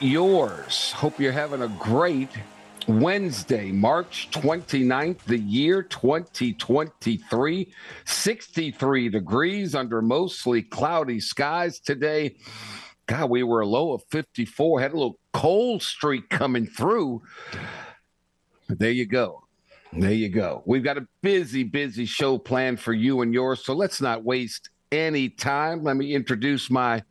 yours. Hope you're having a great Wednesday, March 29th, the year 2023. 63 degrees under mostly cloudy skies today. God, we were a low of 54, had a little cold streak coming through. There you go. There you go. We've got a busy, busy show planned for you and yours. So let's not waste any time. Let me introduce my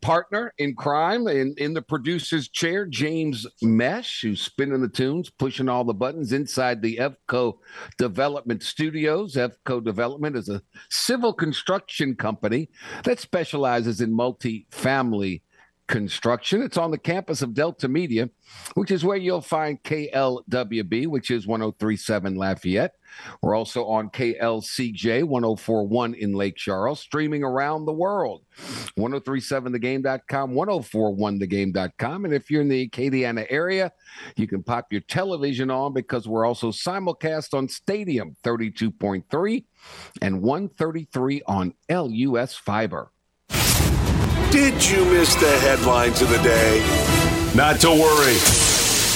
partner in crime in, in the producer's chair, James Mesh, who's spinning the tunes, pushing all the buttons inside the EFCO Development Studios. EFCO Development is a civil construction company that specializes in multi-family construction. It's on the campus of Delta Media, which is where you'll find KLWB, which is 1037 Lafayette. We're also on KLCJ 1041 in Lake Charles, streaming around the world. 1037thegame.com, 1041thegame.com. And if you're in the Acadiana area, you can pop your television on because we're also simulcast on Stadium 32.3 and 133 on LUS Fiber. Did you miss the headlines of the day? Not to worry.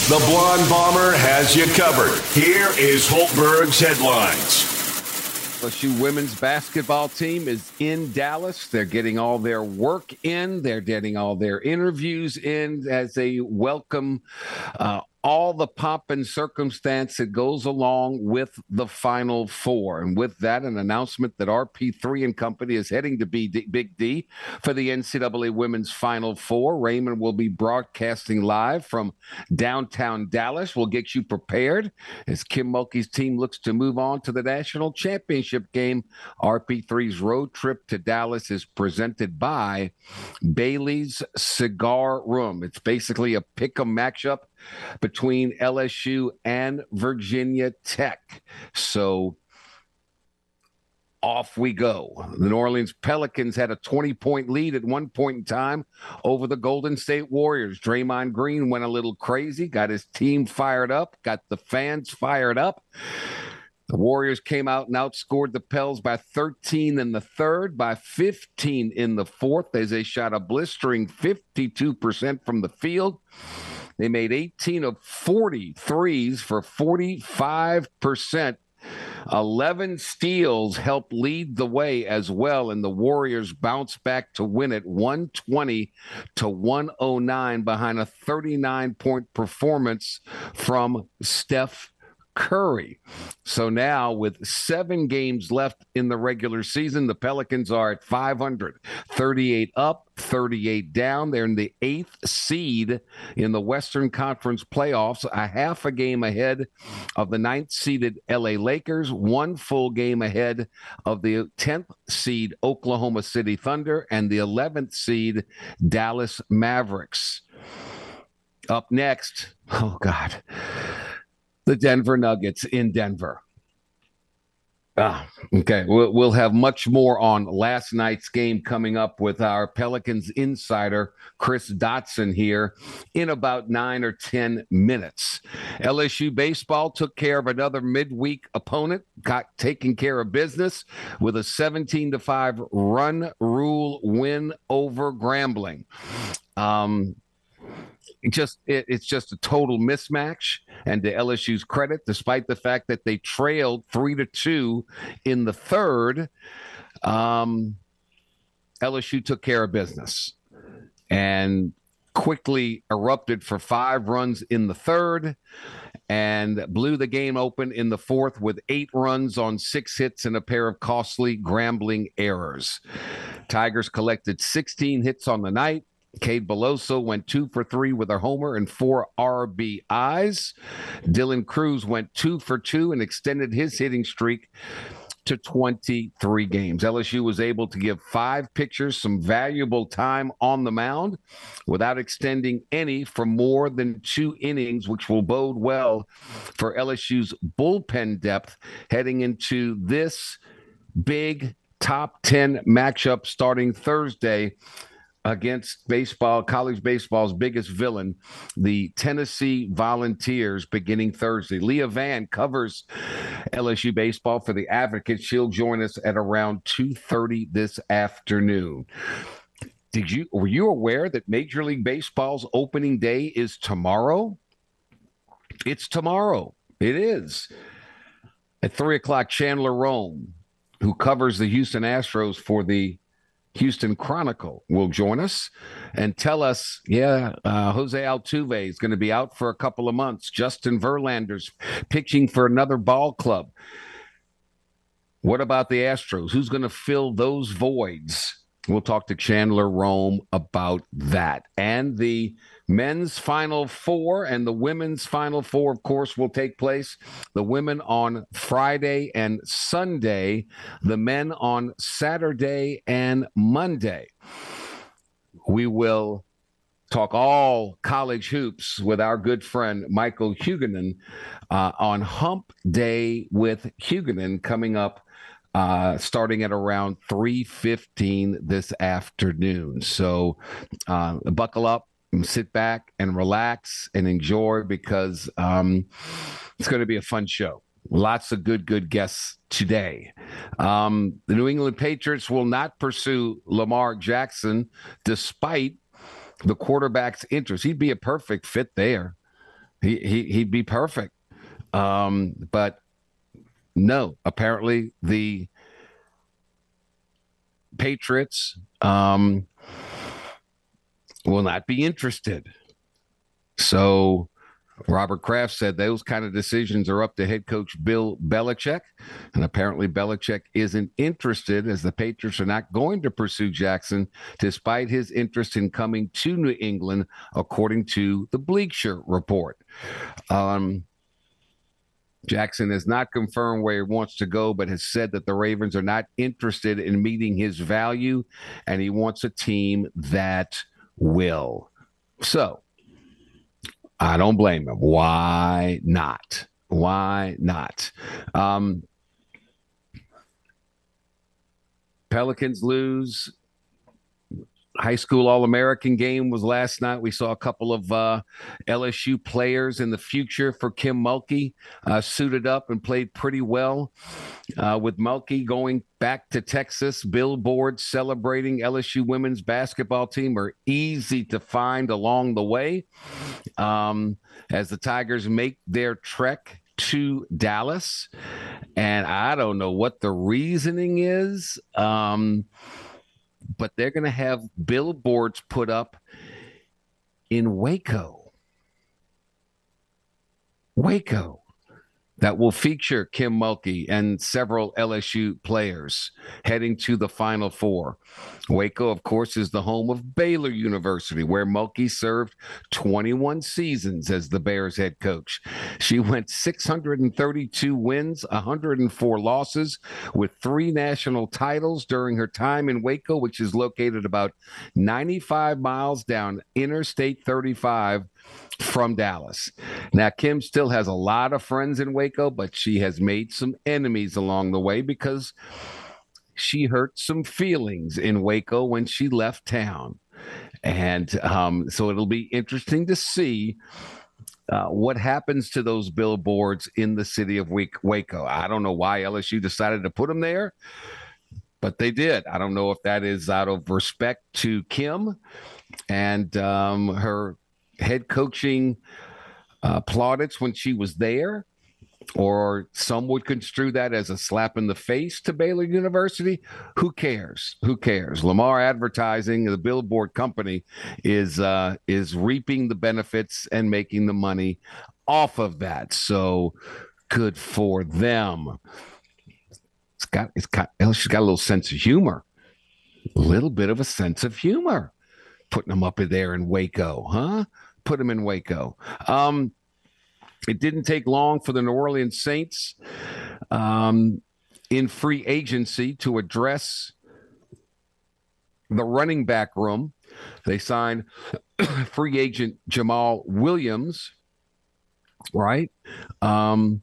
The Blonde Bomber has you covered. Here is Hultberg's headlines. LSU women's basketball team is in Dallas. They're getting all their work in. They're getting all their interviews in as they welcome uh, all the pomp and circumstance that goes along with the Final Four. And with that, an announcement that RP3 and Company is heading to be Big D for the NCAA Women's Final Four. Raymond will be broadcasting live from downtown Dallas. We'll get you prepared as Kim Mulkey's team looks to move on to the national championship game. RP3's road trip to Dallas is presented by Bailey's Cigar Room. It's basically a pick 'em matchup between LSU and Virginia Tech. So off we go. The New Orleans Pelicans had a 20 point lead at one point in time over the Golden State Warriors. Draymond Green went a little crazy, got his team fired up, got the fans fired up. The Warriors came out and outscored the Pels by 13 in the third, by 15 in the fourth, as they shot a blistering 52% from the field. They made 18 of 40 threes for 45%. 11 steals helped lead the way as well, and the Warriors bounced back to win it 120 to 109 behind a 39 point performance from Steph Curry. So now, with seven games left in the regular season, the Pelicans are at 500, 38 up, 38 down. They're in the eighth seed in the Western Conference playoffs, a half a game ahead of the ninth seeded LA Lakers, one full game ahead of the 10th seed Oklahoma City Thunder, and the 11th seed Dallas Mavericks. Up next, oh God the Denver Nuggets in Denver. Ah, okay. We'll, we'll have much more on last night's game coming up with our Pelicans insider, Chris Dotson, here in about nine or 10 minutes. LSU baseball took care of another midweek opponent, got taken care of business with a 17 to 5 run rule win over Grambling. Um, it just it, it's just a total mismatch. And to LSU's credit, despite the fact that they trailed three to two in the third, um, LSU took care of business and quickly erupted for five runs in the third and blew the game open in the fourth with eight runs on six hits and a pair of costly Grambling errors. Tigers collected 16 hits on the night. Cade Beloso went two for three with a homer and four RBIs. Dylan Crews went two for two and extended his hitting streak to 23 games. LSU was able to give five pitchers some valuable time on the mound without extending any for more than two innings, which will bode well for LSU's bullpen depth heading into this big top 10 matchup starting Thursday against baseball, college baseball's biggest villain, the Tennessee Volunteers, beginning Thursday. Leah Vann covers LSU baseball for the Advocate. She'll join us at around 2:30 this afternoon. Did you were you aware that Major League Baseball's opening day is tomorrow? It's tomorrow. It is. At three o'clock, Chandler Rome, who covers the Houston Astros for the Houston Chronicle will join us and tell us, yeah, uh, Jose Altuve is going to be out for a couple of months. Justin Verlander's pitching for another ball club. What about the Astros? Who's going to fill those voids? We'll talk to Chandler Rome about that. And the men's final four and the women's final four, of course, will take place. The women on Friday and Sunday, the men on Saturday and Monday. We will talk all college hoops with our good friend Michael Huguenin uh, on Hump Day with Huguenin coming up uh, starting at around 3.15 this afternoon. So uh, buckle up, sit back and relax and enjoy because um, it's going to be a fun show. Lots of good, good guests today. Um, the New England Patriots will not pursue Lamar Jackson despite the quarterback's interest. He'd be a perfect fit there. He, he he'd be perfect. Um, but no, apparently the Patriots um, will not be interested. So Robert Kraft said those kind of decisions are up to head coach Bill Belichick. And apparently, Belichick isn't interested as the Patriots are not going to pursue Jackson despite his interest in coming to New England, according to the Bleacher report. Um, Jackson has not confirmed where he wants to go, but has said that the Ravens are not interested in meeting his value, and he wants a team that will. So I don't blame him. Why not? Why not? Um, Pelicans lose high school All American game was last night. We saw a couple of uh, LSU players in the future for Kim Mulkey uh, suited up and played pretty well. Uh, with Mulkey going back to Texas, billboards celebrating LSU women's basketball team are easy to find along the way um, as the Tigers make their trek to Dallas. And I don't know what the reasoning is. Um, but they're going to have billboards put up in Waco. Waco that will feature Kim Mulkey and several LSU players heading to the Final Four. Waco, of course, is the home of Baylor University, where Mulkey served 21 seasons as the Bears head coach. She went 632 wins, 104 losses, with three national titles during her time in Waco, which is located about 95 miles down Interstate 35 from Dallas. Now, Kim still has a lot of friends in Waco, but she has made some enemies along the way because she hurt some feelings in Waco when she left town. And um, so it'll be interesting to see uh, what happens to those billboards in the city of Waco. I don't know why LSU decided to put them there, but they did. I don't know if that is out of respect to Kim and um, her head coaching uh, plaudits when she was there, or some would construe that as a slap in the face to Baylor University. Who cares? Who cares? Lamar Advertising, the billboard company, is uh, is reaping the benefits and making the money off of that. So good for them. It's got it's got she's got a little sense of humor, a little bit of a sense of humor, putting them up in there in Waco, huh? Put him in Waco. Um, it didn't take long for the New Orleans Saints um, in free agency to address the running back room. They signed free agent Jamaal Williams, right? Um,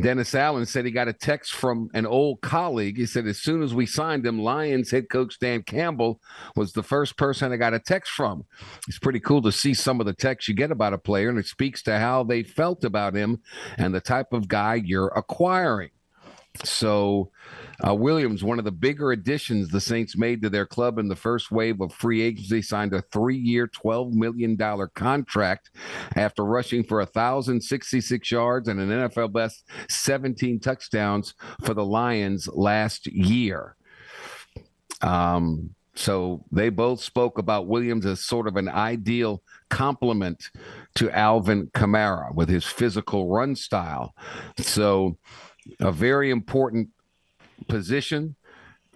Dennis Allen said he got a text from an old colleague. He said, as soon as we signed him, Lions head coach Dan Campbell was the first person I got a text from. It's pretty cool to see some of the texts you get about a player, and it speaks to how they felt about him and the type of guy you're acquiring. So, uh, Williams, one of the bigger additions the Saints made to their club in the first wave of free agency, signed a three year, $12 million contract after rushing for 1,066 yards and an NFL best 17 touchdowns for the Lions last year. Um, so they both spoke about Williams as sort of an ideal complement to Alvin Kamara with his physical run style. So, a very important position.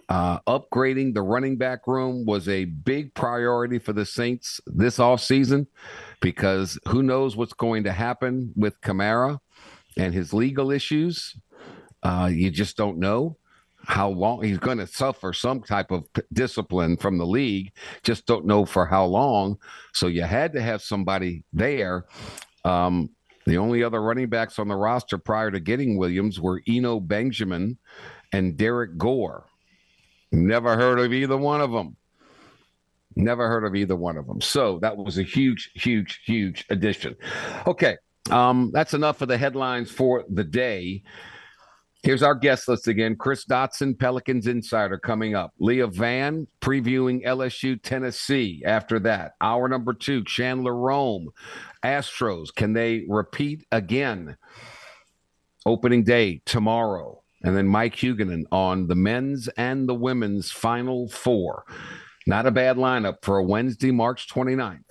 Uh, upgrading the running back room was a big priority for the Saints this offseason because who knows what's going to happen with Kamara and his legal issues. Uh, you just don't know how long he's going to suffer some type of discipline from the league. Just don't know for how long. So you had to have somebody there. Um, the only other running backs on the roster prior to getting Williams were Eno Benjamin and Derek Gore. Never heard of either one of them. Never heard of either one of them. So that was a huge, huge, huge addition. Okay. Um, that's enough of the headlines for the day. Here's our guest list again. Chris Dotson, Pelicans Insider, coming up. Leah Vann previewing LSU, Tennessee. After that, hour number two, Chandler Rome, Astros. Can they repeat again? Opening day tomorrow. And then Mike Huguenin on the men's and the women's final four. Not a bad lineup for a Wednesday, March 29th.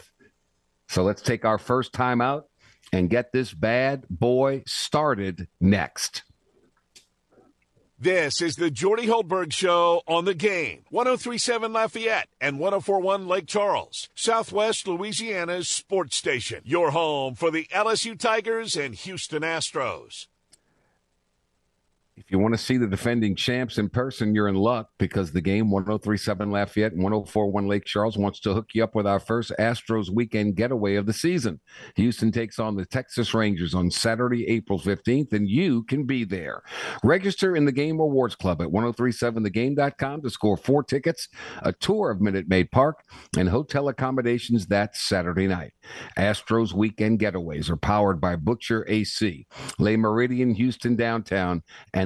So let's take our first time out and get this bad boy started next. This is the Jordy Hultberg Show on the game. 1037 Lafayette and 1041 Lake Charles, Southwest Louisiana's sports station. Your home for the LSU Tigers and Houston Astros. If you want to see the defending champs in person, you're in luck because the game 1037 Lafayette and 1041 Lake Charles wants to hook you up with our first Astros weekend getaway of the season. Houston takes on the Texas Rangers on Saturday, April 15th, and you can be there. Register in the Game Rewards Club at 1037thegame.com to score four tickets, a tour of Minute Maid Park, and hotel accommodations that Saturday night. Astros weekend getaways are powered by Butcher AC, Le Meridian Houston Downtown, and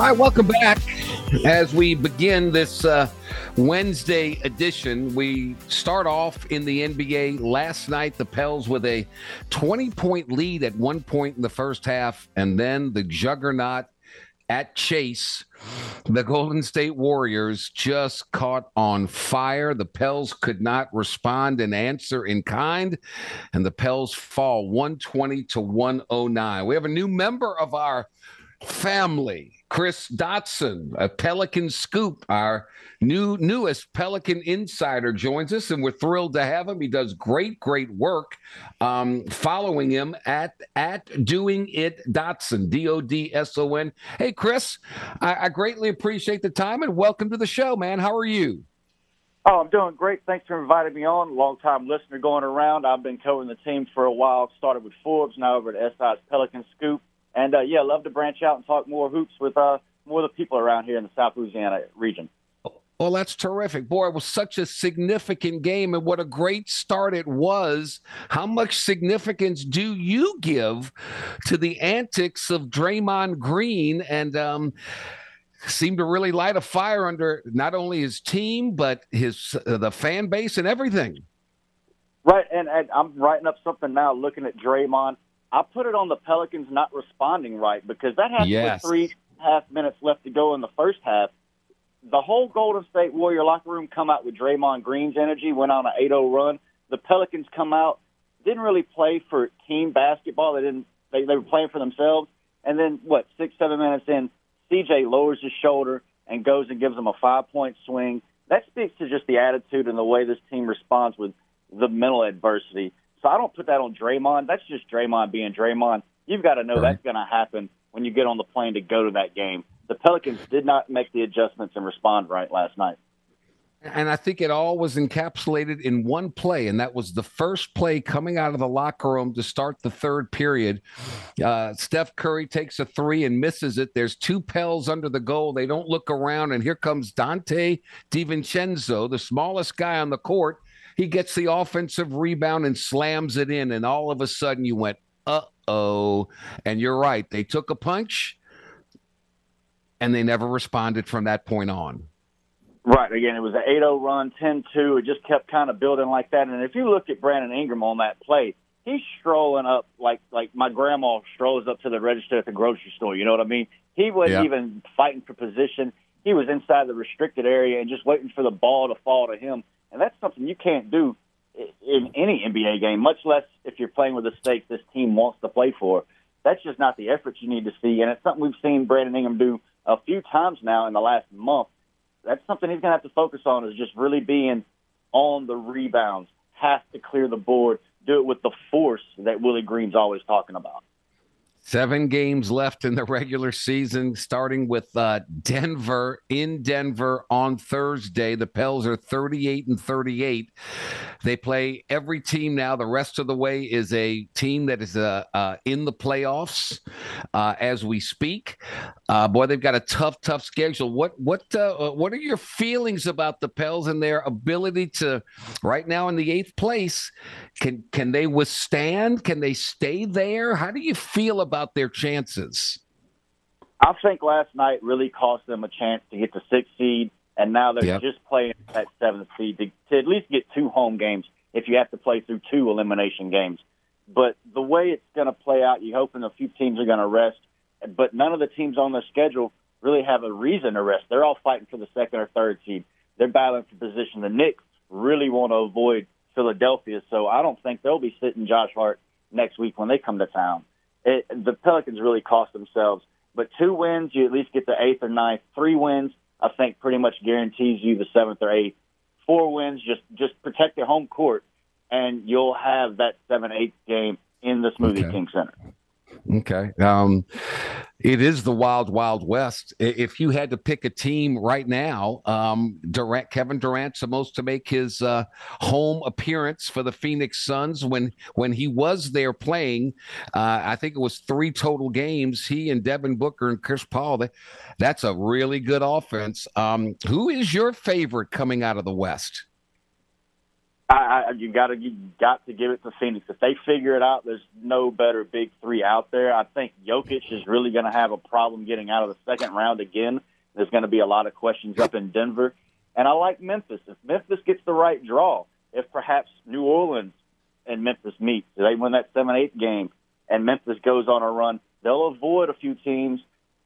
Hi, welcome back. As we begin this uh, Wednesday edition, we start off in the NBA. Last night, the Pels with a 20 point lead at one point in the first half, and then the juggernaut at Chase, the Golden State Warriors just caught on fire. The Pels could not respond and answer in kind, and the Pels fall 120 to 109. We have a new member of our family. Chris Dotson, a Pelican Scoop, our new newest Pelican insider, joins us, and we're thrilled to have him. He does great, great work. Um, following him at at Doing It Dotson, D O D S O N. Hey, Chris, I, I greatly appreciate the time and welcome to the show, man. How are you? Oh, I'm doing great. Thanks for inviting me on. Long time listener going around. I've been covering the team for a while. Started with Forbes, now over at SI's Pelican Scoop. And uh, yeah, love to branch out and talk more hoops with uh, more of the people around here in the South Louisiana region. Well, that's terrific. Boy, it was such a significant game, and what a great start it was. How much significance do you give to the antics of Draymond Green and um, seemed to really light a fire under not only his team, but his uh, the fan base and everything? Right, and, and I'm writing up something now looking at Draymond. I put it on the Pelicans not responding right because that happened Yes. with three half minutes left to go in the first half. The whole Golden State Warrior locker room come out with Draymond Green's energy, went on an 8-0 run. The Pelicans come out didn't really play for team basketball. They didn't. They, they were playing for themselves. And then what? Six, seven minutes in, CJ lowers his shoulder and goes and gives them a five point swing. That speaks to just the attitude and the way this team responds with the mental adversity. So I don't put that on Draymond. That's just Draymond being Draymond. You've got to know right. that's going to happen when you get on the plane to go to that game. The Pelicans did not make the adjustments and respond right last night. And I think it all was encapsulated in one play, and that was the first play coming out of the locker room to start the third period. Uh, Steph Curry takes a three and misses it. There's two Pels under the goal. They don't look around, and here comes Donte DiVincenzo, the smallest guy on the court. He gets the offensive rebound and slams it in, and all of a sudden you went, uh oh. And you're right. They took a punch, and they never responded from that point on. Right. Again, it was an 8-0 run, 10-2. It just kept kind of building like that. And if you look at Brandon Ingram on that play, he's strolling up like like my grandma strolls up to the register at the grocery store. You know what I mean? He wasn't yeah. even fighting for position. He was inside the restricted area and just waiting for the ball to fall to him. And that's something you can't do in any NBA game, much less if you're playing with the stakes this team wants to play for. That's just not the effort you need to see. And it's something we've seen Brandon Ingram do a few times now in the last month that's something he's going to have to focus on is just really being on the rebounds, has to clear the board, do it with the force that Willie Green's always talking about. Seven games left in the regular season, starting with uh, Denver in Denver on Thursday. The Pels are 38 and 38. They play every team now. The rest of the way is a team that is uh, uh, in the playoffs uh, as we speak. Uh, boy, they've got a tough, tough schedule. What what uh, what are your feelings about the Pels and their ability to, right now in the eighth place, can can they withstand? Can they stay there? How do you feel about about their chances? I think last night really cost them a chance to get the sixth seed, and now they're yep. just playing that seventh seed to, to at least get two home games if you have to play through two elimination games. But the way it's going to play out, you're hoping a few teams are going to rest, but none of the teams on the schedule really have a reason to rest. They're all fighting for the second or third seed. They're battling for position. The Knicks really want to avoid Philadelphia, so I don't think they'll be sitting Josh Hart next week when they come to town it, the Pelicans really cost themselves. But two wins, you at least get the eighth or ninth. Three wins, I think, pretty much guarantees you the seventh or eighth. Four wins, just just protect your home court, and you'll have that seven eighth game in the Smoothie okay. King Center. Okay. Um, it is the wild, wild west. If you had to pick a team right now, um, Durant, Kevin Durant's supposed to make his uh, home appearance for the Phoenix Suns. When when he was there playing, uh, I think it was three total games. He and Devin Booker and Chris Paul. That's a really good offense. Um, who is your favorite coming out of the West? I, I, you got to you got to give it to Phoenix. If they figure it out, there's no better big three out there. I think Jokic is really going to have a problem getting out of the second round again. There's going to be a lot of questions up in Denver, and I like Memphis. If Memphis gets the right draw, if perhaps New Orleans and Memphis meet, they win that seven eight game, and Memphis goes on a run, they'll avoid a few teams.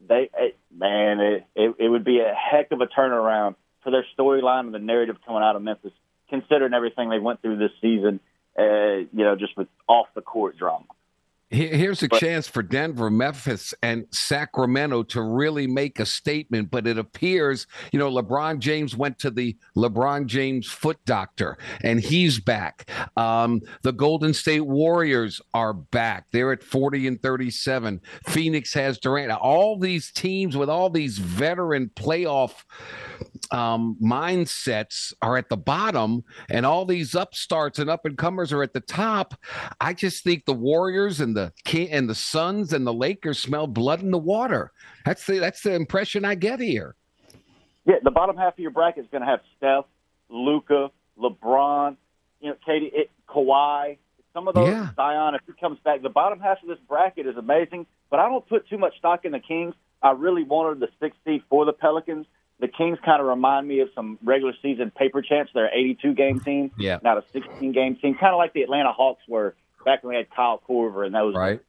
They it, man, it, it it would be a heck of a turnaround for their storyline and the narrative coming out of Memphis considering everything they went through this season, uh, you know, just with off the court drama. Here's a but, chance for Denver, Memphis, and Sacramento to really make a statement. But it appears, you know, LeBron James went to the LeBron James foot doctor, and he's back. Um, the Golden State Warriors are back. They're at 40 and 37. Phoenix has Durant. All these teams with all these veteran playoff um, mindsets are at the bottom, and all these upstarts and up and comers are at the top. I just think the Warriors and the and the Suns and the Lakers smell blood in the water. That's the that's the impression I get here. Yeah, the bottom half of your bracket is going to have Steph, Luka, LeBron, you know, Katie, it, Kawhi. Some of those, yeah. Zion, if he comes back, the bottom half of this bracket is amazing. But I don't put too much stock in the Kings. I really wanted the sixth seed for the Pelicans the Kings kind of remind me of some regular season paper champs. They're an 82 game team, yeah. not a 16 game team, kind of like the Atlanta Hawks were back when we had Kyle Korver and those. Right.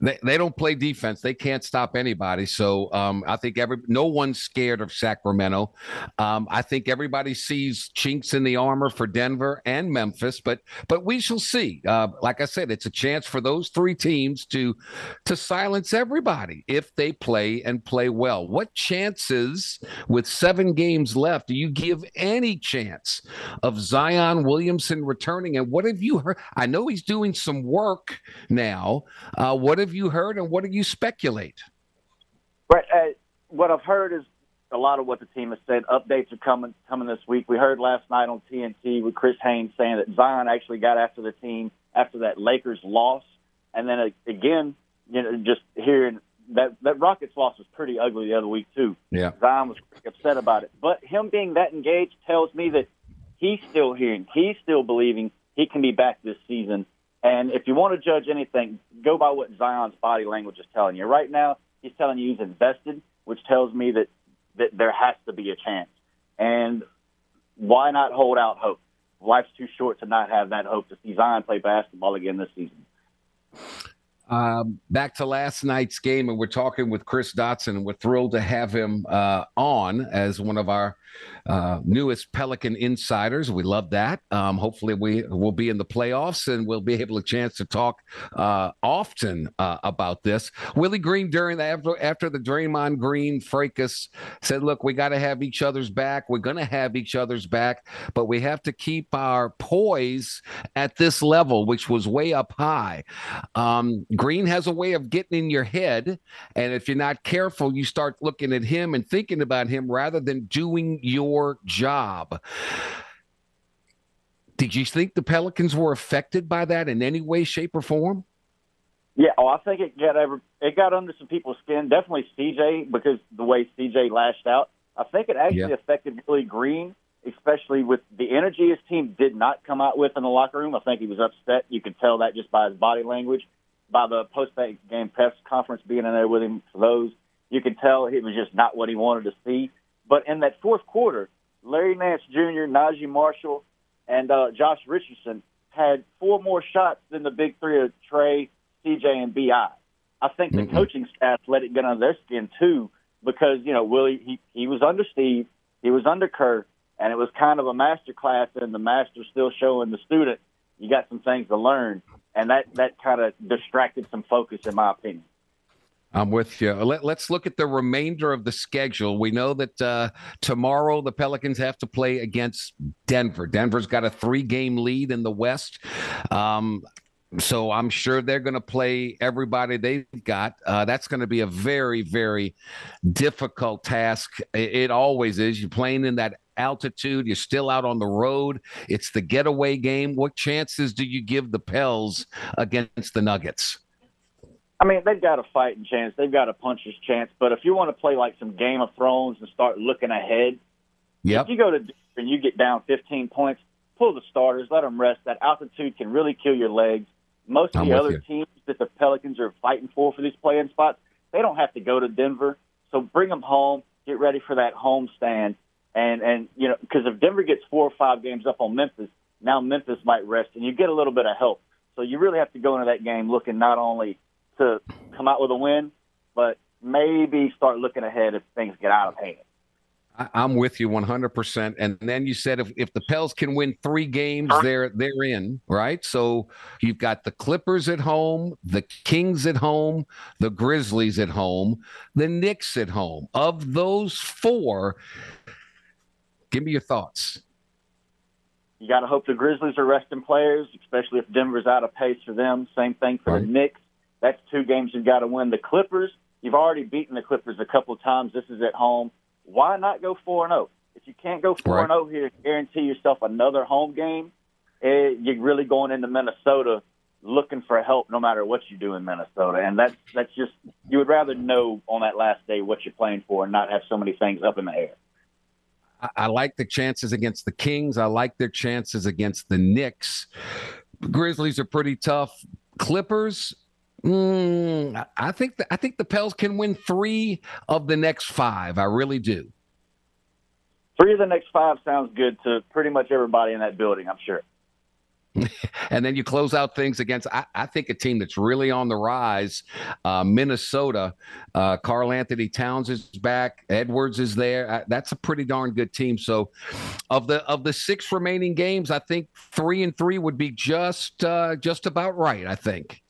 They, they don't play defense. They can't stop anybody. So um, I think every no one's scared of Sacramento. Um, I think everybody sees chinks in the armor for Denver and Memphis, but but we shall see. Uh, like I said, it's a chance for those three teams to to silence everybody if they play and play well. What chances with seven games left do you give any chance of Zion Williamson returning? And what have you heard? I know he's doing some work now. Uh, what have you heard, and what do you speculate? Right. Uh, what I've heard is a lot of what the team has said. Updates are coming coming this week. We heard last night on TNT with Chris Haynes saying that Zion actually got after the team after that Lakers loss, and then uh, again, you know, just hearing that that Rockets loss was pretty ugly the other week too. Yeah, Zion was upset about it, but him being that engaged tells me that he's still hearing, he's still believing he can be back this season and if you want to judge anything, go by what Zion's body language is telling you. Right now, he's telling you he's invested, which tells me that, that there has to be a chance. And why not hold out hope? Life's too short to not have that hope to see Zion play basketball again this season. Um, back to last night's game, and we're talking with Chris Dotson, we're thrilled to have him uh, on as one of our uh, newest Pelican insiders. We love that. Um, hopefully, we will be in the playoffs and we'll be able a chance to talk uh, often uh, about this. Willie Green during the after, after the Draymond Green fracas said, "Look, we got to have each other's back. We're going to have each other's back, but we have to keep our poise at this level, which was way up high." Um, Green has a way of getting in your head, and if you're not careful, you start looking at him and thinking about him rather than doing your job. Did you think the Pelicans were affected by that in any way, shape, or form? Yeah, oh, I think it got ever it got under some people's skin. Definitely CJ because the way CJ lashed out. I think it actually yeah. affected Willie Green, especially with the energy his team did not come out with in the locker room. I think he was upset. You could tell that just by his body language, by the post game press conference being in there with him. For those, you could tell it was just not what he wanted to see. But in that fourth quarter, Larry Nance Jr., Naji Marshall, and uh, Josh Richardson had four more shots than the big three of Trey, CJ, and Bi. I think the mm-hmm. coaching staff let it get under their skin too, because you know Willie he he was under Steve, he was under Kerr, and it was kind of a master class, and the master still showing the student you got some things to learn, and that that kind of distracted some focus, in my opinion. I'm with you. Let, us look at the remainder of the schedule. We know that uh, tomorrow the Pelicans have to play against Denver. Denver's got a three game lead in the West. Um, so I'm sure they're going to play everybody they've got. Uh, that's going to be a very, very difficult task. It, it always is. You're playing in that altitude. You're still out on the road. It's the getaway game. What chances do you give the Pels against the Nuggets? I mean, they've got a fighting chance. They've got a puncher's chance. But if you want to play like some Game of Thrones and start looking ahead, yep. if you go to and you get down 15 points, pull the starters, let them rest. That altitude can really kill your legs. Most of I'm the other you. teams that the Pelicans are fighting for for these playing spots, they don't have to go to Denver. So bring them home. Get ready for that home stand. And and you know, because if Denver gets four or five games up on Memphis, now Memphis might rest, and you get a little bit of help. So you really have to go into that game looking not only to come out with a win, but maybe start looking ahead if things get out of hand. I'm with you 100%. And then you said if, if the Pels can win three games, they're they're in, right? So you've got the Clippers at home, the Kings at home, the Grizzlies at home, the Knicks at home. Of those four, give me your thoughts. You got to hope the Grizzlies are resting players, especially if Denver's out of pace for them. Same thing for right. the Knicks. That's two games you've got to win. The Clippers, you've already beaten the Clippers a couple of times. This is at home. Why not go four and zero? Oh? If you can't go four and zero oh here, guarantee yourself another home game. Eh, you're really going into Minnesota looking for help, no matter what you do in Minnesota, and that's that's just you would rather know on that last day what you're playing for and not have so many things up in the air. I, I like the chances against the Kings. I like their chances against the Knicks. Grizzlies are pretty tough. Clippers, Mm, I think the, I think the Pels can win three of the next five. I really do. Three of the next five sounds good to pretty much everybody in that building. I'm sure. and then you close out things against, I, I, think, a team that's really on the rise. Uh, Minnesota, uh, Karl-Anthony Towns is back. Edwards is there. I, that's a pretty darn good team. So, of the of the six remaining games, I think three and three would be just uh, just about right. I think.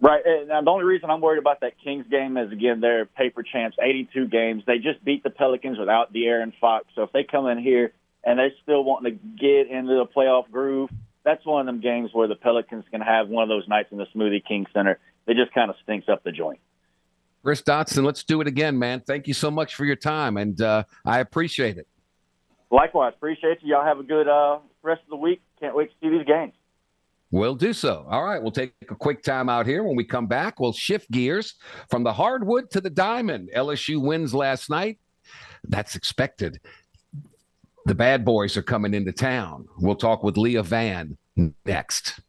Right. And the only reason I'm worried about that Kings game is again they're paper champs, 82 games. They just beat the Pelicans without De'Aaron Fox. So if they come in here and they're still wanting to get into the playoff groove, that's one of them games where the Pelicans can have one of those nights in the Smoothie King Center. It just kind of stinks up the joint. Chris Dotson, let's do it again, man. Thank you so much for your time, and uh, I appreciate it. Likewise, appreciate you. Y'all have a good uh, rest of the week. Can't wait to see these games. We'll do so. All right, we'll take a quick time out here. When we come back, we'll shift gears from the hardwood to the diamond. LSU wins last night. That's expected the bad boys are coming into town. We'll talk with Leah Vann next.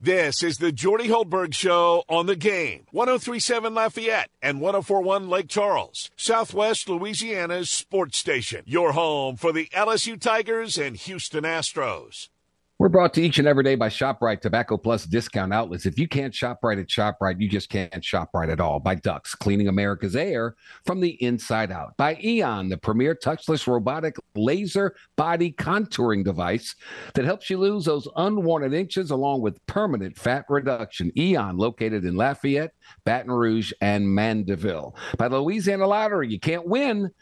This is the Jordy Hultberg Show on the game. 1037 Lafayette and 1041 Lake Charles, Southwest Louisiana's sports station. Your home for the LSU Tigers and Houston Astros. We're brought to each and every day by ShopRite Tobacco Plus discount outlets. If you can't shop right at ShopRite, you just can't shop right at all. By Ducks, cleaning America's air from the inside out. By Eon, the premier touchless robotic laser body contouring device that helps you lose those unwanted inches along with permanent fat reduction. Eon, located in Lafayette, Baton Rouge, and Mandeville. By Louisiana Lottery, you can't win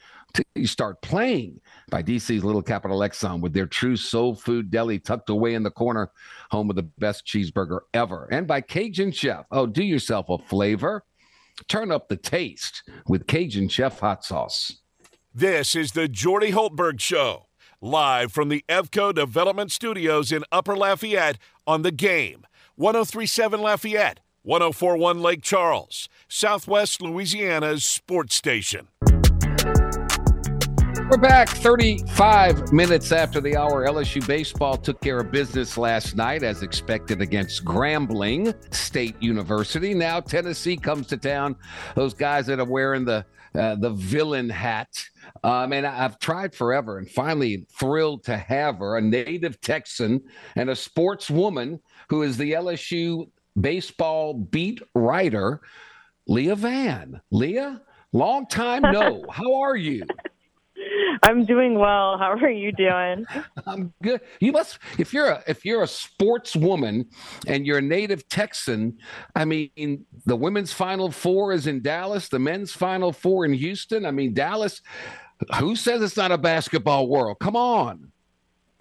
you start playing by DC's Little Capital Exxon with their true soul food deli tucked away in the corner, home of the best cheeseburger ever. And by Cajun Chef. Oh, do yourself a flavor. Turn up the taste with Cajun Chef hot sauce. This is the Jordy Hultberg Show, live from the EFCO Development Studios in Upper Lafayette on the game. 1037 Lafayette, 1041 Lake Charles, Southwest Louisiana's sports station. We're back 35 minutes after the hour. LSU baseball took care of business last night as expected against Grambling State University. Now Tennessee comes to town. Those guys that are wearing the uh, the villain hat. Um, and I've tried forever and finally thrilled to have her, a native Texan and a sportswoman who is the LSU baseball beat writer, Leah Vann. Leah, long time no. How are you? I'm doing well. How are you doing? I'm good. You must if you're a if you're a sportswoman and you're a native Texan, I mean the women's final four is in Dallas, the men's final four in Houston. I mean Dallas, who says it's not a basketball world? Come on.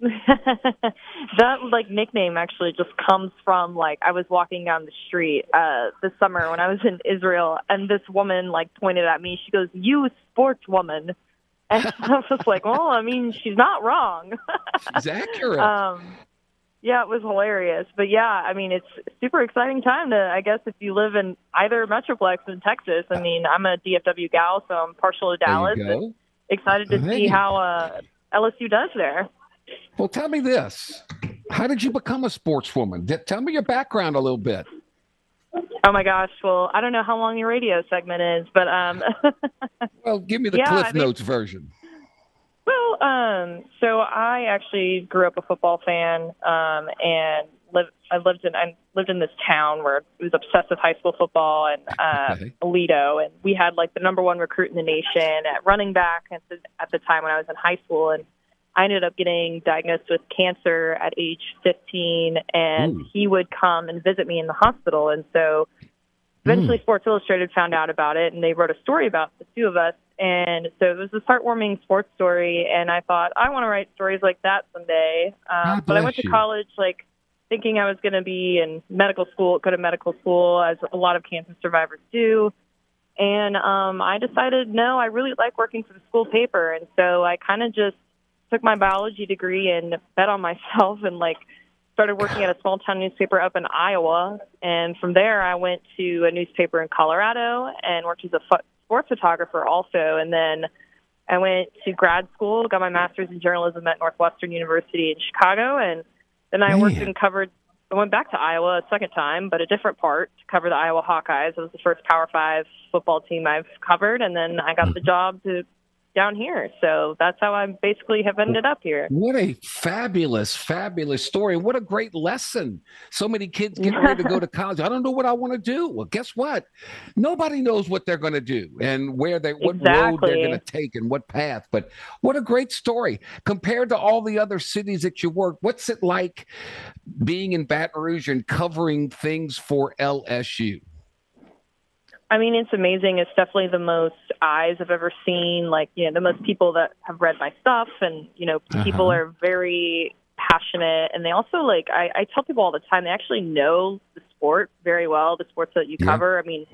that like nickname actually just comes from like I was walking down the street uh this summer when I was in Israel and this woman like pointed at me. She goes, "You sportswoman." And I was just like, well, I mean, she's not wrong. she's accurate. Um, yeah, it was hilarious. But yeah, I mean, it's super exciting time to, I guess, if you live in either Metroplex in Texas. I mean, I'm a DFW gal, so I'm partial to Dallas. And excited to hey. see how uh, LSU does there. Well, tell me this. How did you become a sportswoman? Tell me your background a little bit. Oh my gosh! Well, I don't know how long your radio segment is, but um. well, give me the yeah, Cliff I mean, Notes version. Well, um, so I actually grew up a football fan, um, and lived. I lived in I lived in this town where it was obsessed with high school football and uh, okay. Aledo, and we had like the number one recruit in the nation at running back at the, at the time when I was in high school, and I ended up getting diagnosed with cancer at age 15, and Ooh. he would come and visit me in the hospital. And so eventually, mm. Sports Illustrated found out about it, and they wrote a story about the two of us. And so it was a heartwarming sports story, and I thought I want to write stories like that someday. Um, but I went to college like thinking I was going to be in medical school, go to medical school, as a lot of cancer survivors do. And um, I decided, no, I really like working for the school paper, and so I kind of just took my biology degree and bet on myself and like started working at a small town newspaper up in Iowa. And from there, I went to a newspaper in Colorado and worked as a fo- sports photographer also. And then I went to grad school, got my master's in journalism at Northwestern University in Chicago. And then I Man. worked and covered, I went back to Iowa a second time, but a different part to cover the Iowa Hawkeyes. It was the first Power Five football team I've covered. And then I got the job to down here. So that's how I basically have ended up here. What a fabulous, fabulous story. What a great lesson. So many kids getting ready to go to college. I don't know what I want to do. Well, guess what? Nobody knows what they're going to do and where they what exactly. road they're going to take and what path. But what a great story. Compared to all the other cities that you work, what's it like being in Baton Rouge and covering things for LSU? I mean, it's amazing. It's definitely the most eyes I've ever seen. Like, you know, the most people that have read my stuff, and you know, uh-huh. people are very passionate, and they also like. I, I tell people all the time they actually know the sport very well, the sports that you yeah. cover. I mean,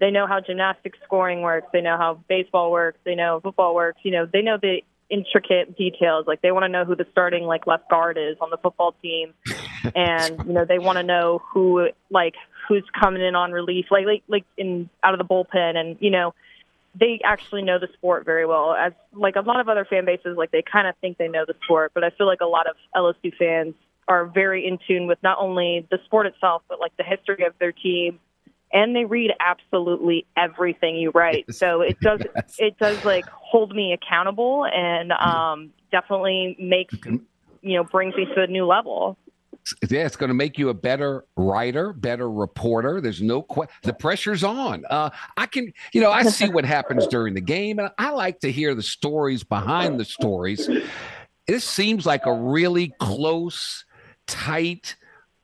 they know how gymnastics scoring works. They know how baseball works. They know football works. You know, they know the intricate details. Like they want to know who the starting like left guard is on the football team, and you know they want to know who like who's coming in on relief, like like like in out of the bullpen, and you know they actually know the sport very well. As like a lot of other fan bases, like they kind of think they know the sport, but I feel like a lot of LSU fans are very in tune with not only the sport itself, but like the history of their team, and they read absolutely everything you write. So it does yes. it does like hold me accountable and um, definitely makes you know brings me to a new level yeah, it's going to make you a better writer, better reporter. There's no question. The pressure's on. Uh, I can, you know, I see what happens during the game, and I like to hear the stories behind the stories. This seems like a really close, tight,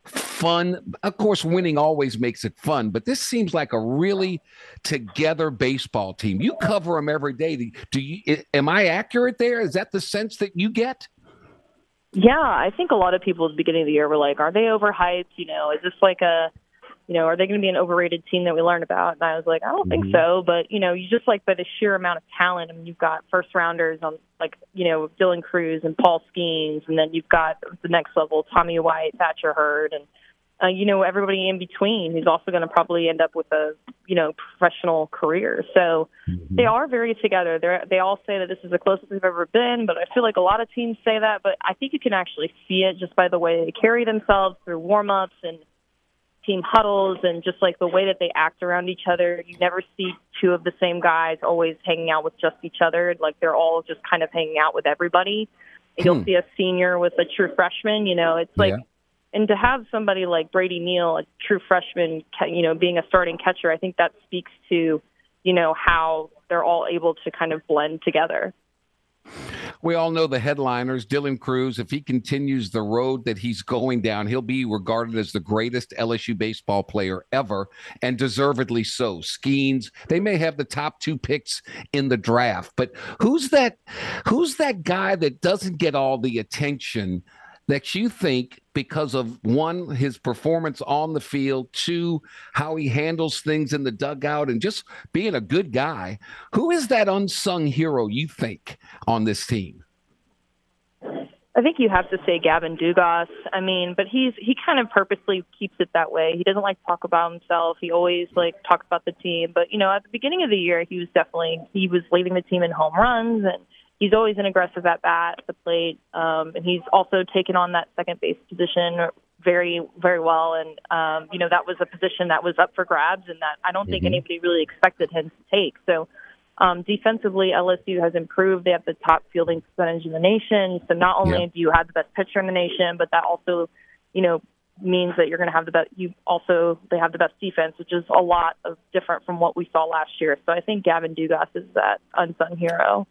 fun. Of course, winning always makes it fun, but this seems like a really together baseball team. You cover them every day. Do you? Am I accurate there? Is that the sense that you get? Yeah, I think a lot of people at the beginning of the year were like, "Are they overhyped? You know, is this like a, you know, are they going to be an overrated team that we learned about?" And I was like, "I don't mm-hmm. think so." But you know, you just like by the sheer amount of talent. I mean, you've got first rounders on like you know Dylan Crews and Paul Skenes, and then you've got the next level Tommy White, Thatcher Hurd, and uh, you know, everybody in between who's also going to probably end up with a, you know, professional career. So mm-hmm. they are very together. They they all say that this is the closest they've ever been, but I feel like a lot of teams say that, but I think you can actually see it just by the way they carry themselves through warm-ups and team huddles and just like the way that they act around each other. You never see two of the same guys always hanging out with just each other. Like they're all just kind of hanging out with everybody. Hmm. You'll see a senior with a true freshman, you know, it's like yeah and to have somebody like Brady Neal, a true freshman, you know, being a starting catcher, I think that speaks to, you know, how they're all able to kind of blend together. We all know the headliners, Dylan Crews, If he continues the road that he's going down, he'll be regarded as the greatest LSU baseball player ever, and deservedly so. Skenes, they may have the top two picks in the draft, but who's that? Who's that guy that doesn't get all the attention that you think because of one his performance on the field two how he handles things in the dugout and just being a good guy who is that unsung hero you think on this team I think you have to say Gavin Dugas. I mean, but he's he kind of purposely keeps it that way. He doesn't like to talk about himself. He always like talks about the team. But you know, at the beginning of the year, he was definitely he was leading the team in home runs and he's always an aggressive at bat at the plate, um, and he's also taken on that second base position very, very well. And um, you know that was a position that was up for grabs, and that I don't mm-hmm. think anybody really expected him to take. So. Um, defensively, LSU has improved. They have the top fielding percentage in the nation. So not only do you have the best pitcher in the nation, but that also, you know, means that you're going to have the best. You also they have the best defense, which is a lot of different from what we saw last year. So I think Gavin Dugas is that unsung hero.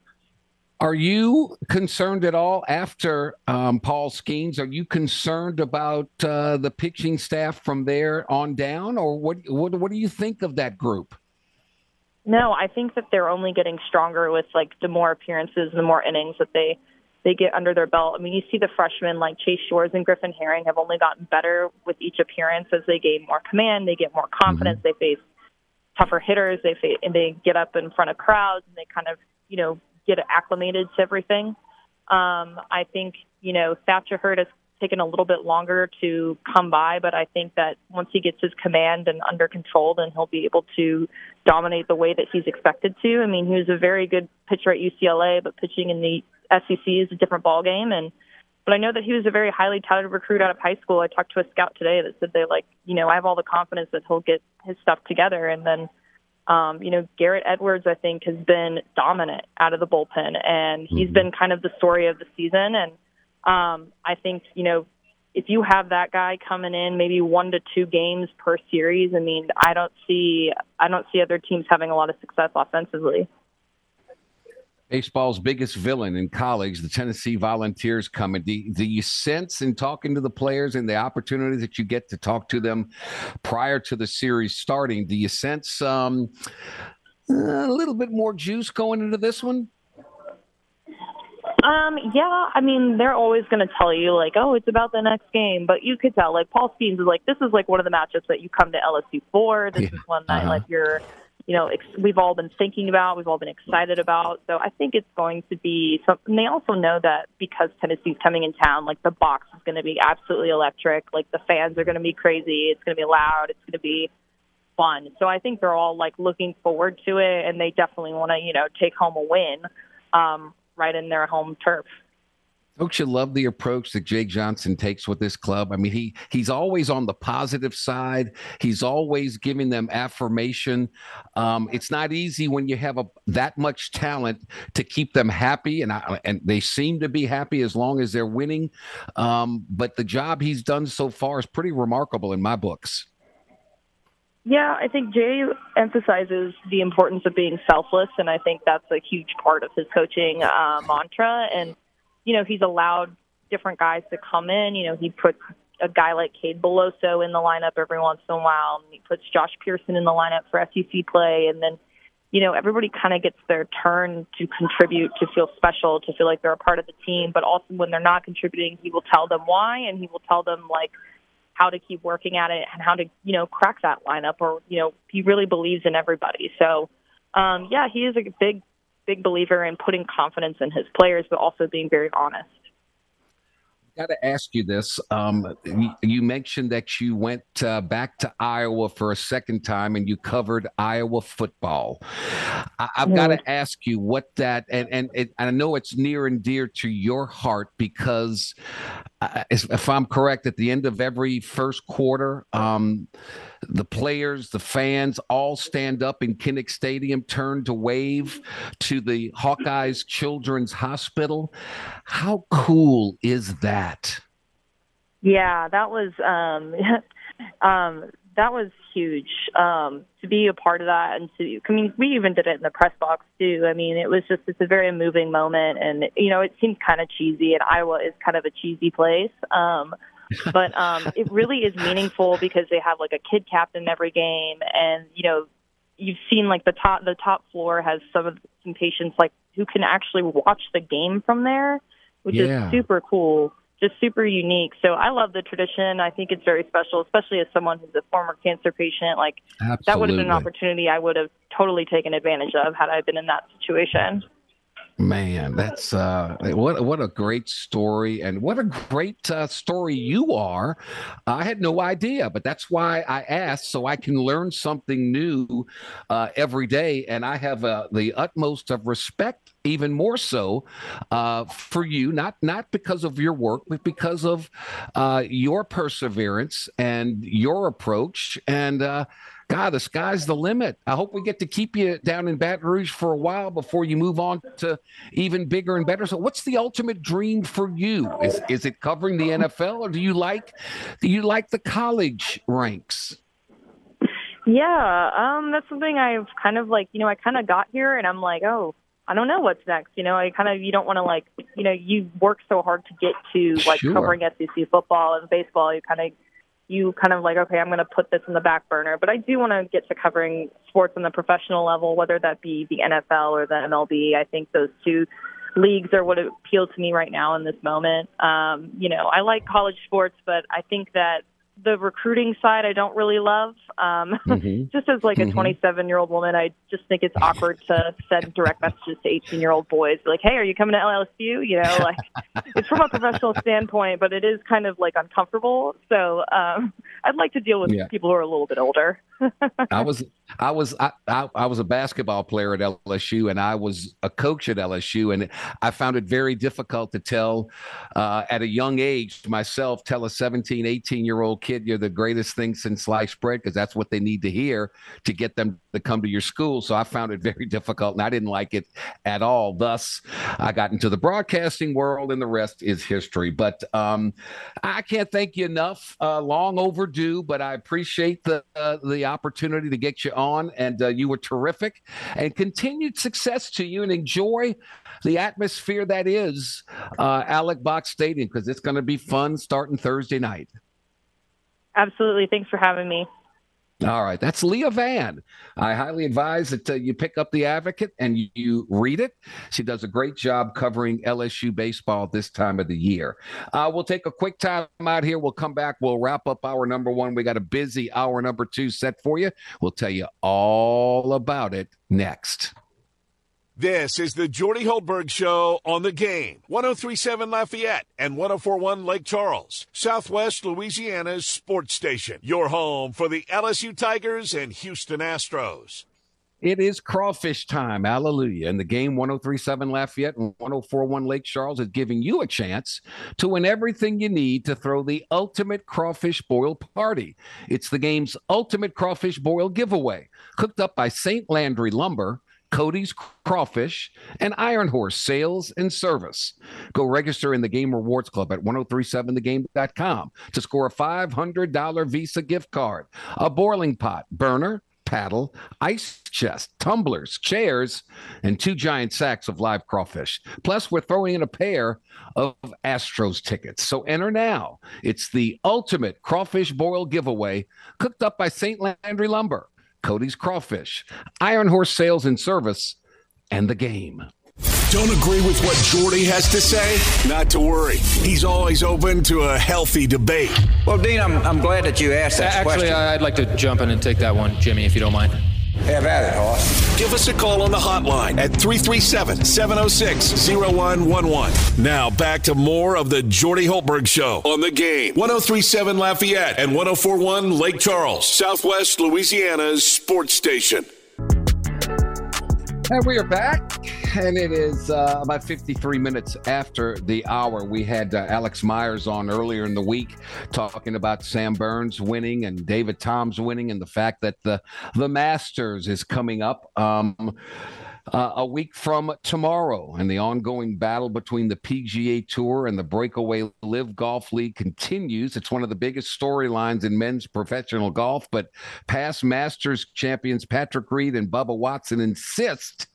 Are you concerned at all after um, Paul Skenes? Are you concerned about uh, the pitching staff from there on down, or what, what? What do you think of that group? No, I think that they're only getting stronger with like the more appearances, the more innings that they they get under their belt. I mean, you see the freshmen like Chase Shores and Griffin Herring have only gotten better with each appearance as they gain more command, they get more confidence, mm-hmm. they face tougher hitters, they face, and they get up in front of crowds and they kind of you know get acclimated to everything. Um, I think, you know, Thatcher Hurd has taken a little bit longer to come by, but I think that once he gets his command and under control, then he'll be able to dominate the way that he's expected to. I mean, he was a very good pitcher at UCLA, but pitching in the SEC is a different ball game. And but I know that he was a very highly touted recruit out of high school. I talked to a scout today that said they like, you know, I have all the confidence that he'll get his stuff together, and then Um, you know, Garrett Edwards, I think, has been dominant out of the bullpen, and he's mm-hmm. been kind of the story of the season. And um, I think, you know, if you have that guy coming in maybe one to two games per series, I mean, I don't see I don't see other teams having a lot of success offensively. Baseball's biggest villain in college, the Tennessee Volunteers, coming. Do, do you sense in talking to the players and the opportunities that you get to talk to them prior to the series starting? Do you sense um, a little bit more juice going into this one? Um, yeah, I mean, they're always going to tell you like, oh, it's about the next game, but you could tell like Paul Skenes is like, this is like one of the matchups that you come to LSU for. This yeah. is one that uh-huh. like you're, you know, ex- we've all been thinking about, we've all been excited about. So I think it's going to be something. They also know that because Tennessee's coming in town, like the box is going to be absolutely electric. Like the fans are going to be crazy. It's going to be loud. It's going to be fun. So I think they're all like looking forward to it, and they definitely want to, you know, take home a win. Um, right in their home turf. Don't you love the approach that Jay Johnson takes with this club? I mean, he he's always on the positive side. He's always giving them affirmation. Um, it's not easy when you have a, that much talent to keep them happy, and I, and they seem to be happy as long as they're winning. Um, but the job he's done so far is pretty remarkable in my books. Yeah, I think Jay emphasizes the importance of being selfless, and I think that's a huge part of his coaching uh, mantra. And you know, he's allowed different guys to come in. You know, he puts a guy like Cade Beloso in the lineup every once in a while, and he puts Josh Pearson in the lineup for SEC play, and then you know, everybody kind of gets their turn to contribute, to feel special, to feel like they're a part of the team. But also, when they're not contributing, he will tell them why, and he will tell them like how to keep working at it and how to, you know, crack that lineup or, you know, he really believes in everybody. So, um, yeah, he is a big, big believer in putting confidence in his players, but also being very honest I've got to ask you this. Um, you, mentioned that you went uh, back to Iowa for a second time and you covered Iowa football. I, have got to ask you what that, and, and, it, I know it's near and dear to your heart because, uh, if I'm correct, at the end of every first quarter, um, the players, the fans all stand up in Kinnick Stadium, turn to wave to the Hawkeyes Children's Hospital. How cool is that? Yeah, that was um, um, that was huge um, to be a part of that, and to I mean, we even did it in the press box too. I mean, it was just it's a very moving moment, and you know, it seems kind of cheesy, and Iowa is kind of a cheesy place. Um, but um, it really is meaningful because they have like a kid captain every game, and you know you've seen like the top the top floor has some of some patients like who can actually watch the game from there, which yeah. is super cool, just super unique. So I love the tradition. I think it's very special, especially as someone who's a former cancer patient. Like Absolutely. that would have been an opportunity I would have totally taken advantage of had I been in that situation. Man, that's uh, what what a great story, and what a great uh, story you are. I had no idea, but that's why I asked, so I can learn something new uh, every day, and I have uh, the utmost of respect, even more so, uh, for you. Not not because of your work, but because of uh, your perseverance and your approach, and God, the sky's the limit. I hope we get to keep you down in Baton Rouge for a while before you move on to even bigger and better. So, what's the ultimate dream for you? Is is it covering the NFL, or do you like do you like the college ranks? Yeah, um, that's something I've kind of like. You know, I kind of got here, and I'm like, oh, I don't know what's next. You know, I kind of you don't want to like, you know, you work so hard to get to like sure. covering SEC football and baseball. You kind of you kind of like, okay, I'm going to put this in the back burner. But I do want to get to covering sports on the professional level, whether that be the NFL or the MLB. I think those two leagues are what appeal to me right now in this moment. Um, you know, I like college sports, but I think that the recruiting side I don't really love. Um, mm-hmm. just as like a 27 mm-hmm. year old woman, I just think it's awkward to send direct messages to 18 year old boys like, "Hey, are you coming to LSU?" You know, like it's from a professional standpoint, but it is kind of like uncomfortable. So um, I'd like to deal with yeah. people who are a little bit older. I was I was I, I, I was a basketball player at LSU and I was a coach at LSU and I found it very difficult to tell uh, at a young age myself tell a 17 18 year old kid you're the greatest thing since sliced bread because that's what they need to hear to get them to come to your school. So I found it very difficult and I didn't like it at all. Thus, I got into the broadcasting world and the rest is history. But um, I can't thank you enough. Uh, long overdue, but I appreciate the, uh, the opportunity to get you on. And uh, you were terrific and continued success to you and enjoy the atmosphere that is uh, Alex Box Stadium because it's going to be fun starting Thursday night. Absolutely. Thanks for having me. All right, that's Leah Vann. I highly advise that uh, you pick up the Advocate and you, you, read it. She does a great job covering LSU baseball this time of the year. Uh, we'll take a quick time out here. We'll come back. We'll wrap up hour number one. We got a busy hour number two set for you. We'll tell you all about it next. This is the Jordy Hultberg Show on the game. 1037 Lafayette and 1041 Lake Charles, Southwest Louisiana's sports station. Your home for the LSU Tigers and Houston Astros. It is crawfish time. Hallelujah. And the game 1037 Lafayette and 1041 Lake Charles is giving you a chance to win everything you need to throw the ultimate crawfish boil party. It's the game's ultimate crawfish boil giveaway, cooked up by St. Landry Lumber Cody's Crawfish, and Iron Horse Sales and Service. Go register in the Game Rewards Club at 1037thegame.com to score a $500 Visa gift card, a boiling pot, burner, paddle, ice chest, tumblers, chairs, and two giant sacks of live crawfish. Plus, we're throwing in a pair of Astros tickets. So enter now. It's the ultimate crawfish boil giveaway cooked up by St. Landry Lumber. Cody's Crawfish, Iron Horse Sales and Service, and the game. Don't agree with what Jordy has to say? Not to worry. He's always open to a healthy debate. Well, Dean, I'm, I'm glad that you asked that Actually, question. I'd like to jump in and take that one, Jimmy, if you don't mind. Have at it, Hoss. Give us a call on the hotline at 337 706 0111. Now back to more of the Jordy Hultberg Show on the game. 1037 Lafayette and 1041 Lake Charles, Southwest Louisiana's sports station. And we are back, and it is uh, about 53 minutes after the hour. We had uh, Alex Myers on earlier in the week talking about Sam Burns winning and David Toms winning, and the fact that the the Masters is coming up. Um, uh, a week from tomorrow, and the ongoing battle between the PGA Tour and the Breakaway LIV Golf League continues. It's one of the biggest storylines in men's professional golf, but past Masters champions Patrick Reed and Bubba Watson insist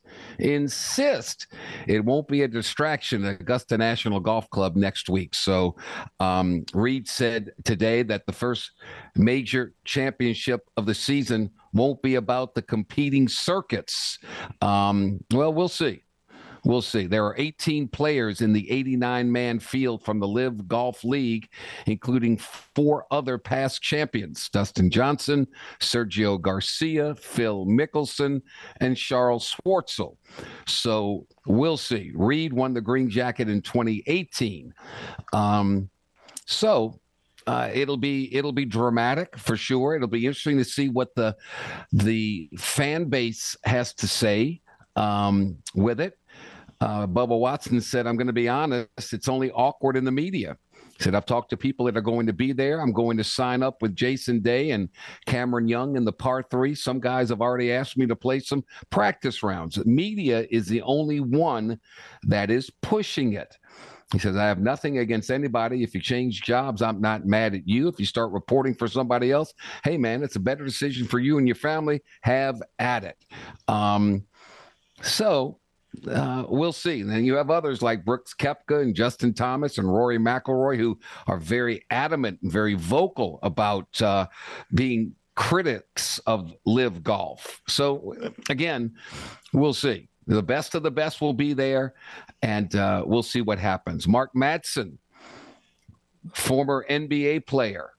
insist it won't be a distraction at Augusta National Golf Club next week. So, um, Reed said today that the first major championship of the season won't be about the competing circuits. Um, well, we'll see. We'll see. There are 18 players in the 89 man field from the LIV Golf League, including four other past champions Dustin Johnson, Sergio Garcia, Phil Mickelson, and Charles Schwartzel. So we'll see. Reed won the green jacket in 2018. Um, so uh, it'll be it'll be dramatic for sure. It'll be interesting to see what the the fan base has to say um, with it. Uh, Bubba Watson said, "I'm going to be honest. It's only awkward in the media." He said, "I've talked to people that are going to be there. I'm going to sign up with Jason Day and Cameron Young in the par three. Some guys have already asked me to play some practice rounds. Media is the only one that is pushing it." He says, I have nothing against anybody. If you change jobs, I'm not mad at you. If you start reporting for somebody else, hey, man, it's a better decision for you and your family. Have at it. Um, so uh, we'll see. And then you have others like Brooks Koepka and Justin Thomas and Rory McIlroy who are very adamant and very vocal about uh, being critics of LIV Golf. So again, we'll see. The best of the best will be there, and uh, we'll see what happens. Mark Madsen, former NBA player,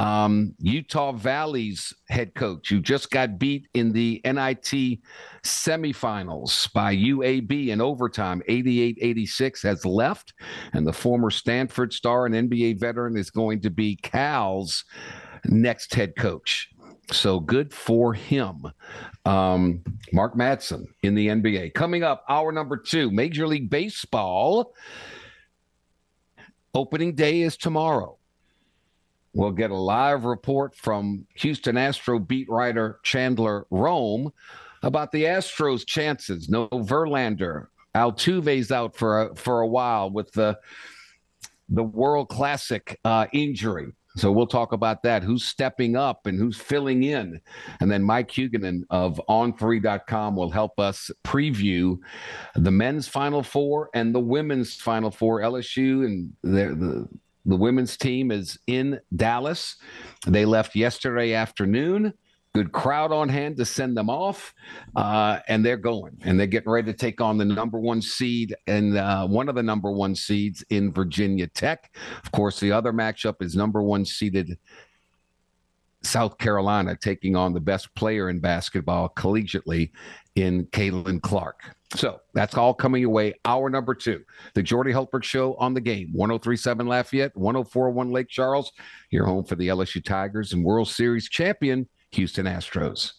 um, Utah Valley's head coach, who just got beat in the NIT semifinals by UAB in overtime, 88 86, has left. And the former Stanford star and NBA veteran is going to be Cal's next head coach. So good for him. Um, Mark Madsen in the NBA. Coming up, hour number two, Major League Baseball. Opening day is tomorrow. We'll get a live report from Houston Astro beat writer Chandler Rome about the Astros' chances. No Verlander. Altuve's out for a, for a while with the the World Classic uh, injury. So we'll talk about that. Who's stepping up and who's filling in. And then Mike Huguenin of on3.com will help us preview the men's Final Four and the women's Final Four. LSU and the, the women's team is in Dallas. They left yesterday afternoon good crowd on hand to send them off, uh, and they're going and they're getting ready to take on the number one seed and uh, one of the number one seeds in Virginia Tech. Of course, the other matchup is number one seeded South Carolina taking on the best player in basketball collegiately in Caitlin Clark. So that's all coming your way. Hour number two, the Jordy Hultberg Show on the game. 1037 Lafayette, 1041 Lake Charles. Your home for the LSU Tigers and World Series champion Houston Astros.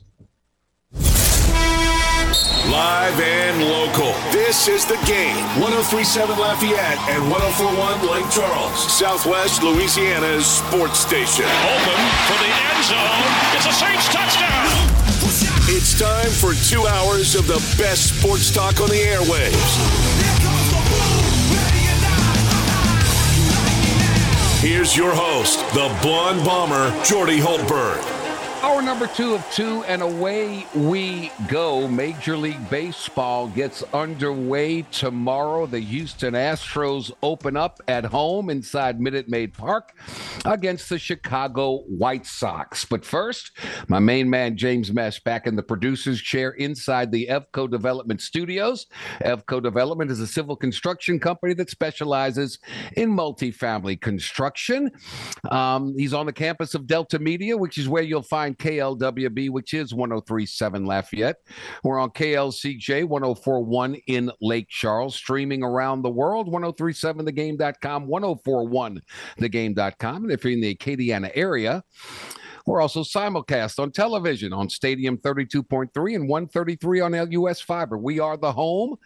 Live and local. This is the game. 1037 Lafayette and 1041 Lake Charles, Southwest Louisiana's sports station. Open for the end zone. It's a Saints touchdown. It's time for two hours of the best sports talk on the airwaves. Here's your host, the blonde bomber, Jordy Hultberg. Hour number two of two, and away we go. Major League Baseball gets underway tomorrow. The Houston Astros open up at home inside Minute Maid Park against the Chicago White Sox. But first, my main man, James Mesh, back in the producer's chair inside the EFCO Development Studios. EFCO Development is a civil construction company that specializes in multifamily construction. Um, he's on the campus of Delta Media, which is where you'll find KLWB, which is 1037 Lafayette. We're on KLCJ 1041 in Lake Charles, streaming around the world, 1037thegame.com, 1041thegame.com. And if you're in the Acadiana area, we're also simulcast on television on Stadium 32.3 and 133 on LUS Fiber. We are the home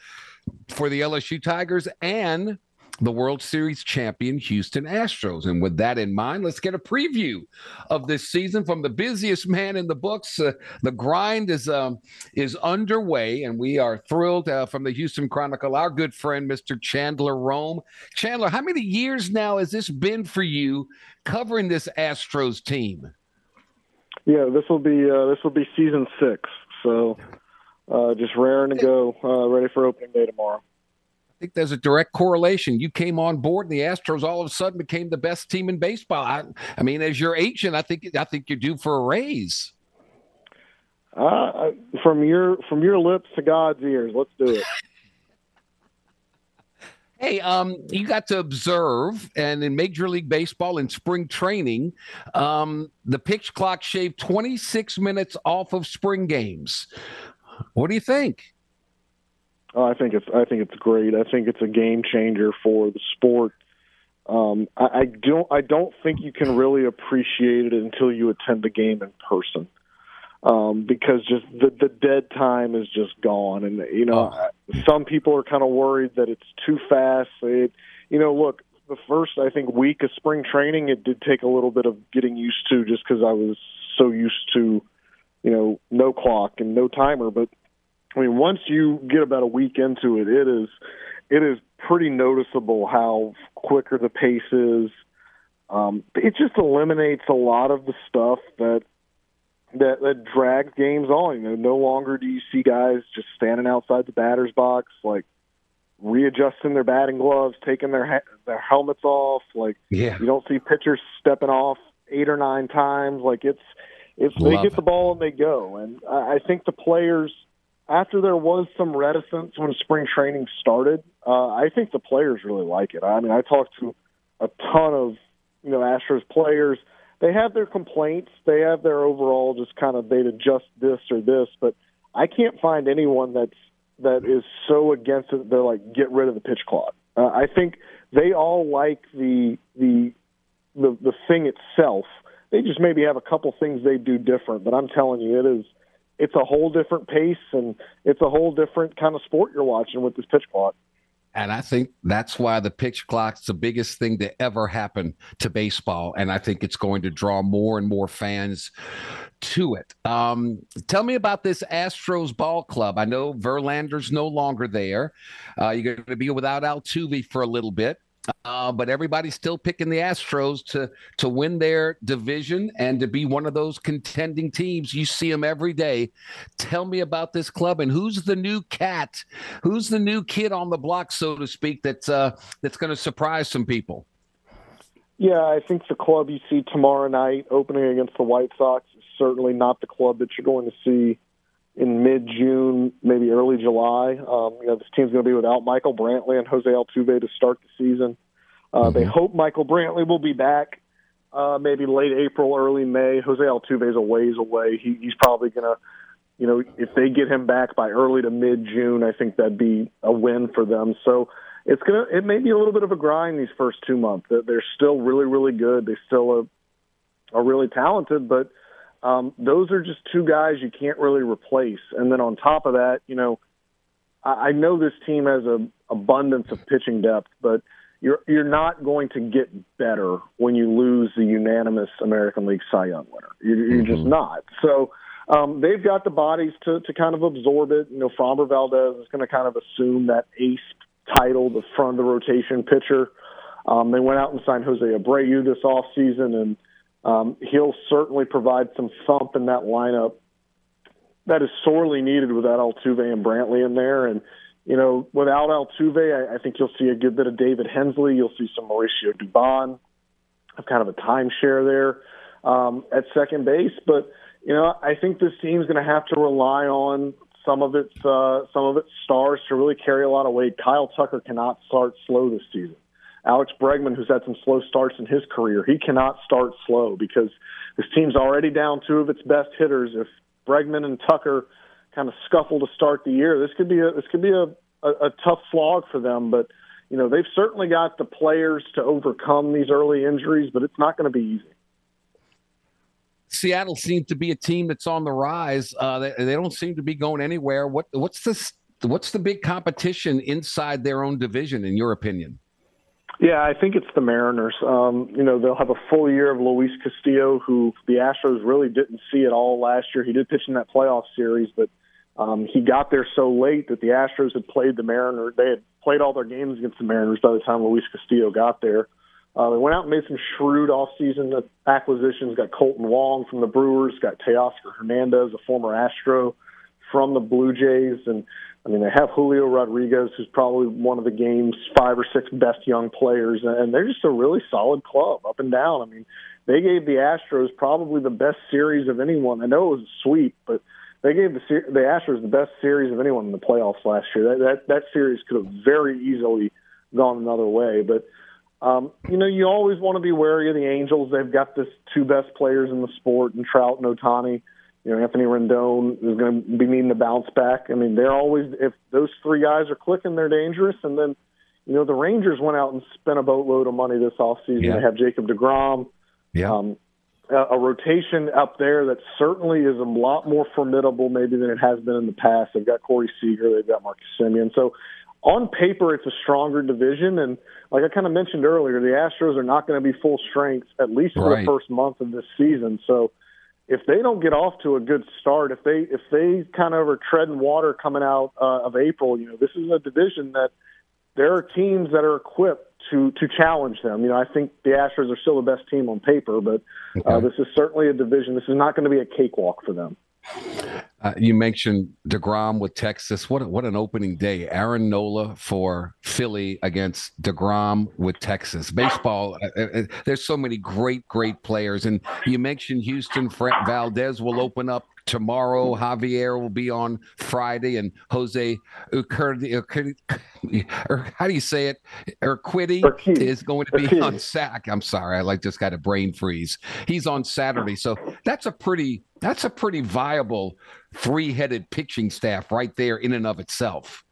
for the LSU Tigers and the World Series champion Houston Astros. And with that in mind, let's get a preview of this season from the busiest man in the books. Uh, the grind is um, is underway, and we are thrilled uh, from the Houston Chronicle, our good friend Mr. Chandler Rome. Chandler, how many years now has this been for you covering this Astros team? Yeah, this will be uh, this will be season six. So uh, just raring to go, uh, ready for opening day tomorrow. I think there's a direct correlation. You came on board, and the Astros all of a sudden became the best team in baseball. I, I mean, as your agent, I think I think you're due for a raise. Uh, from your from your lips to God's ears, let's do it. Hey, um, you got to observe, and in Major League Baseball in spring training, um, the pitch clock shaved 26 minutes off of spring games. What do you think? Oh, I think it's I think it's great. I think it's a game changer for the sport. Um, I, I don't I don't think you can really appreciate it until you attend the game in person. Um, because just the the dead time is just gone, and you know oh. some people are kind of worried that it's too fast. It, you know, look, the first I think week of spring training, it did take a little bit of getting used to, just because I was so used to, you know, no clock and no timer. But I mean, once you get about a week into it, it is it is pretty noticeable how quicker the pace is. Um, it just eliminates a lot of the stuff that that that drags games on. You know, no longer do you see guys just standing outside the batter's box, like readjusting their batting gloves, taking their ha- their helmets off. Like, yeah. you don't see pitchers stepping off eight or nine times. Like, it's it's Love they get the ball and they go. And I, I think the players after there was some reticence when spring training started, uh, I think the players really like it. I mean, I talked to a ton of you know Astros players. They have their complaints. They have their overall just kind of they'd adjust this or this, but I can't find anyone that's that is so against it. They're like get rid of the pitch clock. Uh, I think they all like the the the the thing itself. They just maybe have a couple things they do different, but I'm telling you, it is it's a whole different pace and it's a whole different kind of sport you're watching with this pitch clock. And I think that's why the pitch clock's the biggest thing to ever happen to baseball. And I think it's going to draw more and more fans to it. Um, tell me about this Astros ball club. I know Verlander's no longer there. Uh, you're going to be without Altuve for a little bit. Uh, but everybody's still picking the Astros to to win their division and to be one of those contending teams. You see them every day. Tell me about this club and who's the new cat? Who's the new kid on the block, so to speak, that's uh, that's going to surprise some people? Yeah, I think the club you see tomorrow night opening against the White Sox is certainly not the club that you're going to see in mid June, maybe early July. Um, you know, this team's going to be without Michael Brantley and Jose Altuve to start the season. Uh, mm-hmm. They hope Michael Brantley will be back uh, maybe late April, early May. Jose Altuve is a ways away. He, he's probably going to, you know, if they get him back by early to mid June, I think that'd be a win for them. So it's gonna, it may be a little bit of a grind these first two months. They're still really, really good. They still are, are really talented, but um, those are just two guys you can't really replace. And then on top of that, you know, I, I know this team has a abundance of pitching depth, but you're you're not going to get better when you lose the unanimous American League Cy Young winner. You're, you're mm-hmm. just not. So um, they've got the bodies to to kind of absorb it. You know, Framber Valdez is going to kind of assume that ace title, the front of the rotation pitcher. Um, they went out and signed Jose Abreu this off season, and um, he'll certainly provide some thump in that lineup that is sorely needed without Altuve and Brantley in there. And, you know, without Altuve, I, I think you'll see a good bit of David Hensley. You'll see some Mauricio Dubon, kind of a timeshare there um, at second base. But, you know, I think this team's going to have to rely on some of its uh, some of its stars to really carry a lot of weight. Kyle Tucker cannot start slow this season. Alex Bregman, who's had some slow starts in his career, he cannot start slow because this team's already down two of its best hitters. If Bregman and Tucker kind of scuffle to start the year, this could be a this could be a, a, a tough slog for them. But you know they've certainly got the players to overcome these early injuries, but it's not going to be easy. Seattle seems to be a team that's on the rise. Uh, they, they don't seem to be going anywhere. What what's the what's the big competition inside their own division, in your opinion? Yeah, I think it's the Mariners. Um, you know, they'll have a full year of Luis Castillo, who the Astros really didn't see at all last year. He did pitch in that playoff series, but um, he got there so late that the Astros had played the Mariners. They had played all their games against the Mariners by the time Luis Castillo got there. Uh, they went out and made some shrewd off-season acquisitions. Got Kolten Wong from the Brewers. Got Teoscar Hernandez, a former Astro, from the Blue Jays, and I mean, they have Julio Rodriguez, who's probably one of the game's five or six best young players, and they're just a really solid club up and down. I mean, they gave the Astros probably the best series of anyone. I know it was a sweep, but they gave the the Astros the best series of anyone in the playoffs last year. That that, that series could have very easily gone another way, but. Um, you know, you always want to be wary of the Angels. They've got the two best players in the sport, and Trout and Ohtani you know, Anthony Rendon is going to be needing to bounce back. I mean, they're always if those three guys are clicking, they're dangerous. And then, you know, the Rangers went out and spent a boatload of money this offseason. Yeah. They have Jacob deGrom. Yeah. Um, a, a rotation up there that certainly is a lot more formidable maybe than it has been in the past. They've got Corey Seager, they've got Marcus Semien. So on paper, it's a stronger division. And like I kind of mentioned earlier, the Astros are not going to be full strength at least for right. the first month of this season. So if they don't get off to a good start, if they if they kind of are treading water coming out uh, of April, you know, this is a division that there are teams that are equipped to to challenge them. You know, I think the Astros are still the best team on paper, but uh, okay. this is certainly a division. This is not going to be a cakewalk for them. Uh, you mentioned deGrom with Texas. What what an opening day! Aaron Nola for Philly against deGrom with Texas. Baseball. Uh, uh, uh there's so many great great players, and you mentioned Houston. Fred Valdez will open up tomorrow. Javier will be on Friday, and Jose Urquidy, or how do you say it? Urquidy is going to be on sack. I'm sorry, I like just got a brain freeze. He's on Saturday, so that's a pretty that's a pretty viable three-headed pitching staff right there in and of itself.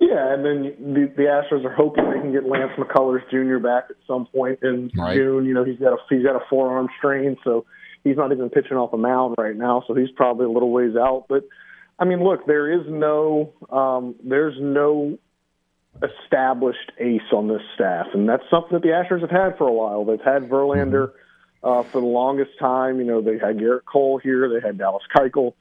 Yeah, and then the, the Astros are hoping they can get Lance McCullers Jr. back at some point in right. June. You know, he's got a he's got a forearm strain, so he's not even pitching off a mound right now, so he's probably a little ways out. But I mean, look, there is no um, there's no established ace on this staff, and that's something that the Astros have had for a while. They've had Verlander uh, for the longest time. You know, they had Gerrit Cole here, they had Dallas Keuchel.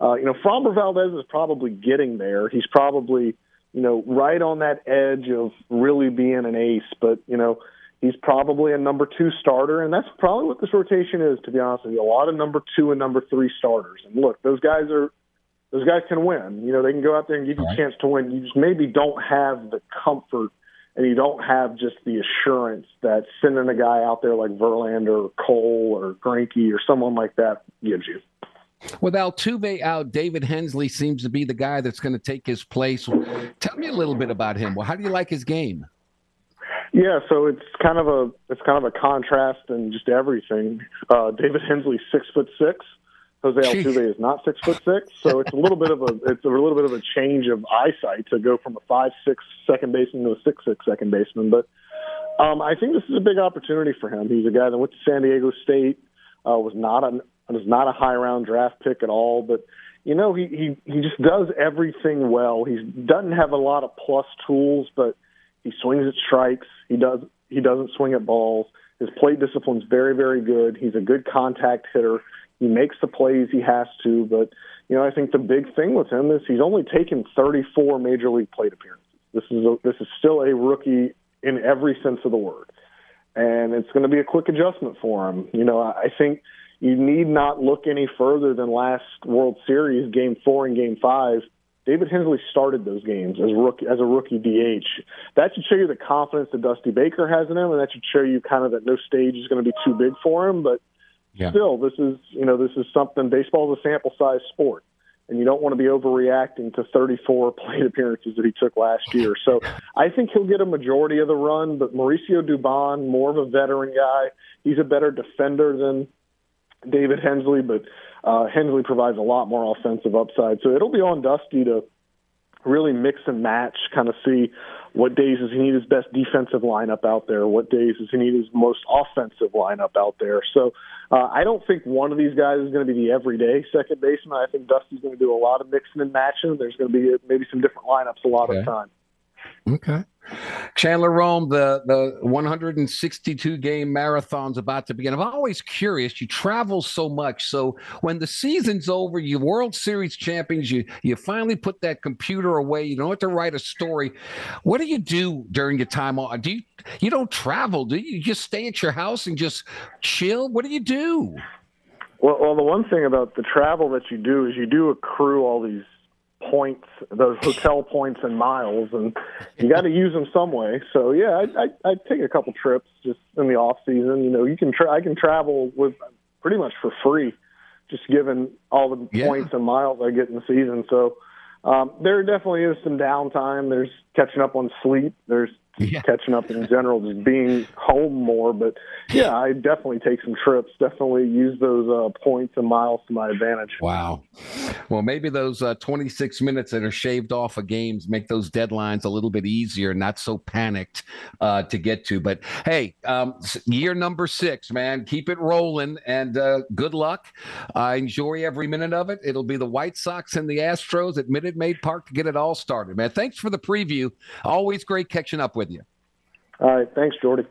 Uh, you know, Framber Valdez is probably getting there. He's probably, you know, right on that edge of really being an ace, but you know, he's probably a number two starter, and that's probably what this rotation is. To be honest with you, a lot of number two and number three starters. And look, those guys are those guys can win. You know, they can go out there and give you a chance to win. You just maybe don't have the comfort and you don't have just the assurance that sending a guy out there like Verlander or Cole or Greinke or someone like that gives you. With Altuve out, David Hensley seems to be the guy that's going to take his place. Tell me a little bit about him. Well, how do you like his game? Yeah, so it's kind of a it's kind of a contrast in just everything. Uh, David Hensley's six foot six. Jose Jeez. Altuve is not six foot six, so it's a little bit of a it's a little bit of a change of eyesight to go from a five six second baseman to a six six second baseman. But um, I think this is a big opportunity for him. He's a guy that went to San Diego State, uh, was not a was not a high round draft pick at all, but you know he he he just does everything well. He doesn't have a lot of plus tools, but he swings at strikes. He does he doesn't swing at balls. His plate discipline's very very good. He's a good contact hitter he makes the plays he has to, but you know, I think the big thing with him is he's only taken 34 major league plate appearances. This is a, this is still a rookie in every sense of the word, and it's going to be a quick adjustment for him. You know, I think you need not look any further than last World Series, Game Four and Game Five. David Hensley started those games as rookie as a rookie DH. That should show you the confidence that Dusty Baker has in him, and that should show you kind of that no stage is going to be too big for him. But yeah. still, this is you know this is something. Baseball is a sample size sport, and you don't want to be overreacting to 34 plate appearances that he took last year. So I think he'll get a majority of the run. But Mauricio Dubon, more of a veteran guy, he's a better defender than David Hensley, but uh, Hensley provides a lot more offensive upside. So it'll be on Dusty to really mix and match, kind of see what days does he need his best defensive lineup out there, what days does he need his most offensive lineup out there. So uh, I don't think one of these guys is going to be the everyday second baseman. I think Dusty's going to do a lot of mixing and matching. There's going to be maybe some different lineups a lot okay. of time. Okay. Chandler Rome, the the 162 game marathon's about to begin. I'm always curious. You travel so much, so when the season's over, you World Series champions, you you finally put that computer away. You don't have to write a story. What do you do during your time off? Do you you don't travel? Do you, you just stay at your house and just chill? What do you do? Well, well, the one thing about the travel that you do is you do accrue all these points, those hotel points and miles, and you got to use them some way. So yeah, I, I I take a couple trips just in the off season. You know, you can tra- I can travel with pretty much for free, just given all the yeah. points and miles I get in the season. So um, there definitely is some downtime. There's catching up on sleep. There's yeah. catching up in general, just being home more. But yeah, I definitely take some trips. Definitely use those uh, points and miles to my advantage. Wow. Well, maybe those uh, 26 minutes that are shaved off of games make those deadlines a little bit easier, not so panicked uh, to get to. But hey, um, year number six, man, keep it rolling and uh, good luck. I enjoy every minute of it. It'll be the White Sox and the Astros at Minute Maid Park to get it all started, man. Thanks for the preview. Always great catching up with with you. All right. Thanks, Jordy.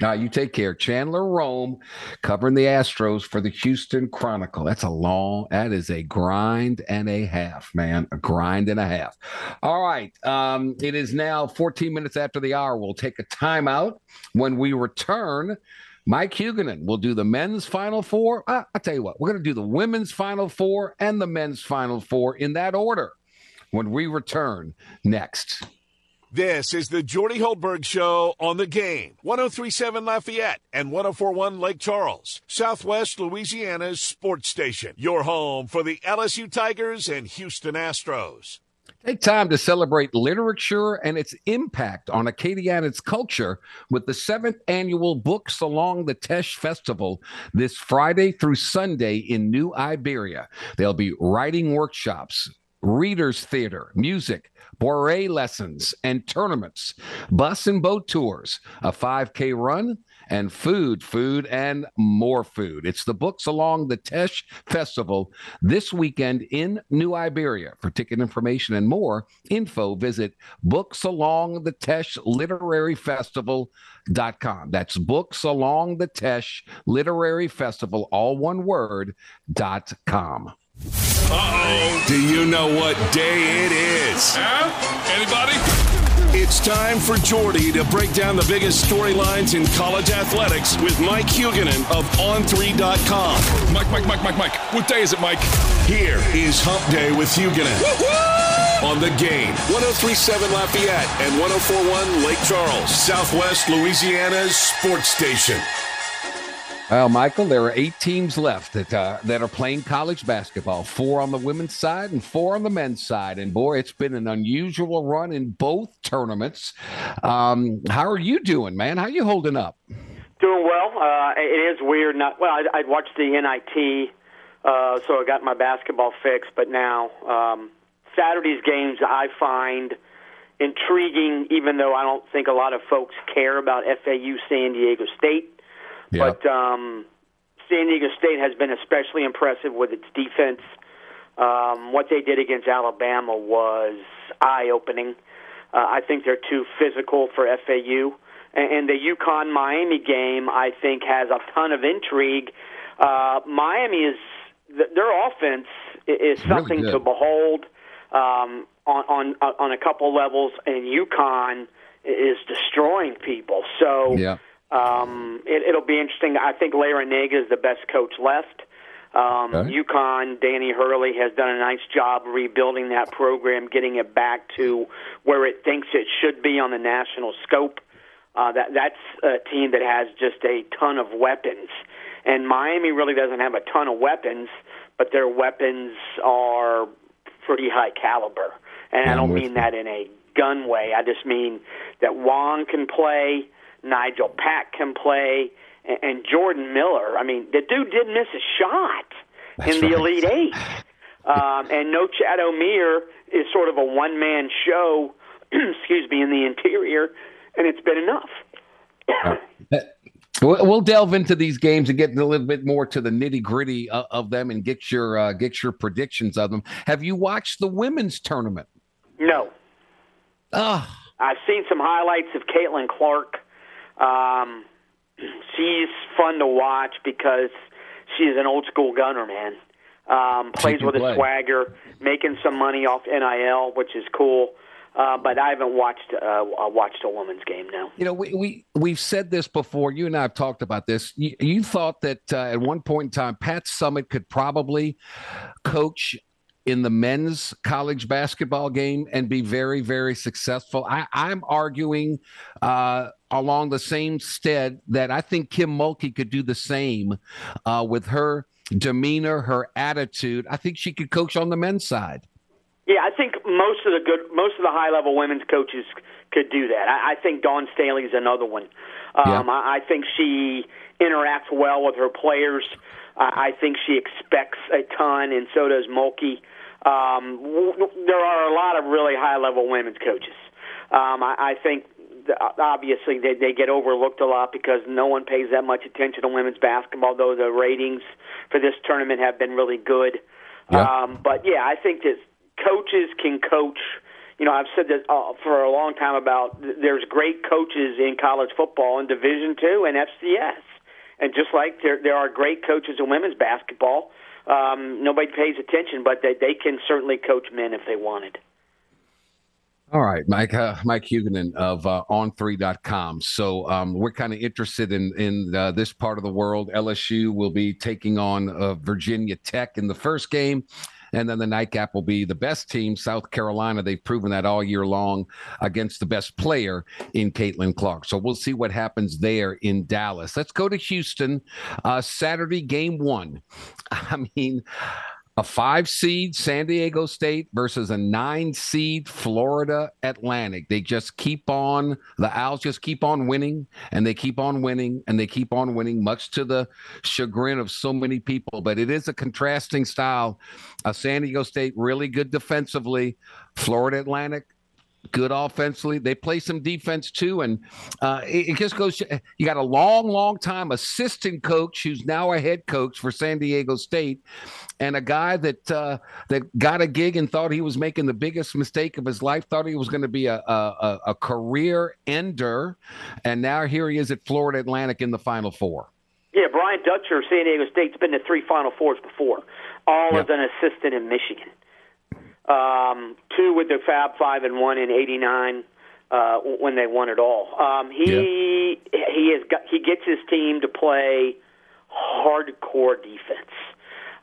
Now you take care. Chandler Rome covering the Astros for the Houston Chronicle. That's a long, that is a grind and a half, man. A grind and a half. All right. Um, it is now 14 minutes after the hour. We'll take a timeout. When we return, Mike Huguenin will do the men's final four. Uh, I'll tell you what, we're going to do the women's final four and the men's final four in that order when we return next. This is the Jordy Hultberg Show on the game. 1037 Lafayette and 1041 Lake Charles, Southwest Louisiana's sports station. Your home for the LSU Tigers and Houston Astros. Take time to celebrate literature and its impact on Acadiana's culture with the seventh annual Books Along the Teche Festival this Friday through Sunday in New Iberia. There'll be writing workshops, readers theater, music, bourrée lessons, and tournaments, bus and boat tours, a 5K run, and food, food, and more food. It's the Books Along the Teche Festival this weekend in New Iberia. For ticket information and more info, visit Books Along the Teche Literary Festival.com. That's Books Along the Teche Literary Festival, all one word, dot com. Uh-oh. Do you know what day it is? Yeah? Anybody? It's time for Jordy to break down the biggest storylines in college athletics with Mike Huguenin of On3.com. Mike, Mike, Mike, Mike, Mike. What day is it, Mike? Here is Hump Day with Huguenin. On the game, 1037 Lafayette and 1041 Lake Charles, Southwest Louisiana's sports station. Well, Michael, there are eight teams left that uh, that are playing college basketball. Four on the women's side and four on the men's side. And boy, it's been an unusual run in both tournaments. Um, how are you doing, man? How you holding up? Doing well. Uh, it is weird. Not well. I, I'd watched the NIT, uh, so I got my basketball fix. But now um, Saturday's games, I find intriguing, even though I don't think a lot of folks care about FAU San Diego State. But um, San Diego State has been especially impressive with its defense. Um, what they did against Alabama was eye-opening. Uh, I think they're too physical for FAU. And, and the UConn Miami game, I think, has a ton of intrigue. Uh, Miami is their offense is something really to behold um, on on on a couple levels, and UConn is destroying people. So. Yeah. Um, it, it'll be interesting. I think Larrañaga is the best coach left. Um, Okay. UConn, Danny Hurley has done a nice job rebuilding that program, getting it back to where it thinks it should be on the national scope. Uh, that that's a team that has just a ton of weapons, and Miami really doesn't have a ton of weapons, but their weapons are pretty high caliber. And I I'm don't mean you. that in a gun way. I just mean that Wong can play, Nigel Pack can play, and, and Jordan Miller. I mean, the dude didn't miss a shot That's in the right. Elite Eight. Um, and Norchad Omier is sort of a one man show, excuse me, in the interior, and it's been enough. We'll we'll delve into these games and get a little bit more to the nitty gritty of, of them and get your uh, get your predictions of them. Have you watched the women's tournament? No. Ah, I've seen some highlights of Caitlin Clark. Um, she's fun to watch because she's an old school gunner, man. Um, plays with a swagger, making some money off NIL, which is cool. Uh, but I haven't watched uh, uh, watched a women's game now. You know, we, we we've said this before. You and I have talked about this. You, you thought that uh, at one point in time, Pat Summitt could probably coach in the men's college basketball game and be very, very successful. I, I'm arguing uh, along the same stead that I think Kim Mulkey could do the same uh, with her demeanor, her attitude. I think she could coach on the men's side. Yeah, I think most of the good, most of the high level women's coaches could do that. I, I think Dawn Staley is another one. Um, Yeah. I, I think she interacts well with her players. I, I think she expects a ton, and so does Mulkey. Um, w- there are a lot of really high level women's coaches. Um, I, I think th- obviously they, they get overlooked a lot because no one pays that much attention to women's basketball. Though the ratings for this tournament have been really good. Yeah. Um, but yeah, I think that coaches can coach. You know, I've said that uh, for a long time about th- there's great coaches in college football in Division Two and FCS, and just like there there are great coaches in women's basketball. Um, nobody pays attention, but they they can certainly coach men if they wanted. All right, Mike, uh, Mike Huguenin of uh, on3.com. So um, we're kind of interested in in uh, this part of the world. LSU will be taking on uh, Virginia Tech in the first game. And then the nightcap will be the best team, South Carolina. They've proven that all year long against the best player in Caitlin Clark. So we'll see what happens there in Dallas. Let's go to Houston. Uh, Saturday, game one. I mean, a five seed San Diego State versus a nine seed Florida Atlantic. They just keep on, the Owls just keep on winning and they keep on winning and they keep on winning, much to the chagrin of so many people. But it is a contrasting style. Uh, San Diego State, really good defensively. Florida Atlantic, good offensively. They play some defense too, and uh, it, it, just goes. You got a long, long time assistant coach who's now a head coach for San Diego State, and a guy that uh, that got a gig and thought he was making the biggest mistake of his life. Thought he was going to be a, a, a career ender, and now here he is at Florida Atlantic in the Final Four. Yeah, Brian Dutcher, San Diego State's been to three Final Fours before, all yep. as an assistant in Michigan um, two with the Fab Five and one in '89 uh, when they won it all. Um, he yeah. he has got he gets his team to play hardcore defense.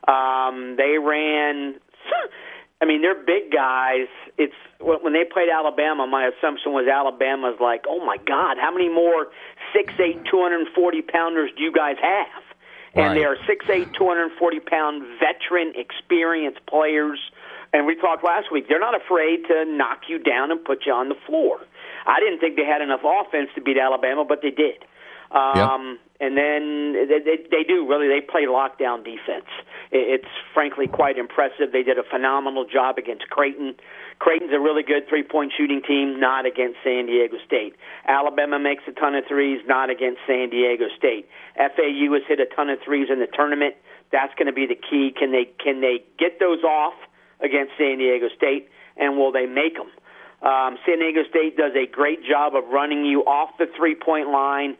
Um, they ran. I mean, they're big guys. It's when they played Alabama. My assumption was Alabama's like, oh my God, how many more six eight, two hundred and forty pounders do you guys have? Right. And they are six eight, two hundred and forty pound veteran, experienced players and we talked last week, they're not afraid to knock you down and put you on the floor. I didn't think they had enough offense to beat Alabama, but they did. Um, yep. And then they, they, they do really. They play lockdown defense. It's frankly quite impressive. They did a phenomenal job against Creighton. Creighton's a really good three-point shooting team, not against San Diego State. Alabama makes a ton of threes, not against San Diego State. FAU has hit a ton of threes in the tournament. That's going to be the key. Can they can they get those off? Against San Diego State, and will they make them? Um, San Diego State does a great job of running you off the three point line,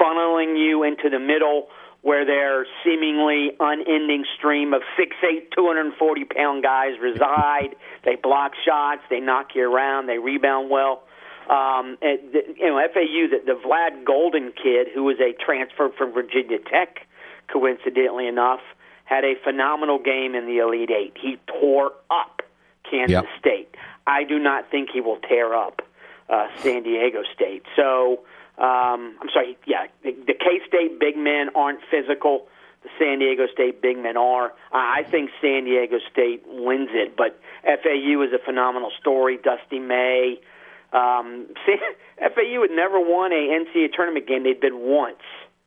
funneling you into the middle where their seemingly unending stream of 6'8, 240 pound guys reside. they block shots, they knock you around, they rebound well. Um, and, you know, FAU, the, the Vlad Goldin kid, who was a transfer from Virginia Tech, coincidentally enough, had a phenomenal game in the Elite Eight. He tore up Kansas yep. State. I do not think he will tear up uh, San Diego State. So, um, I'm sorry, yeah, the, the K State big men aren't physical. The San Diego State big men are. I think San Diego State wins it, but FAU is a phenomenal story. Dusty May. Um, FAU had never won a NCAA tournament game. They'd been once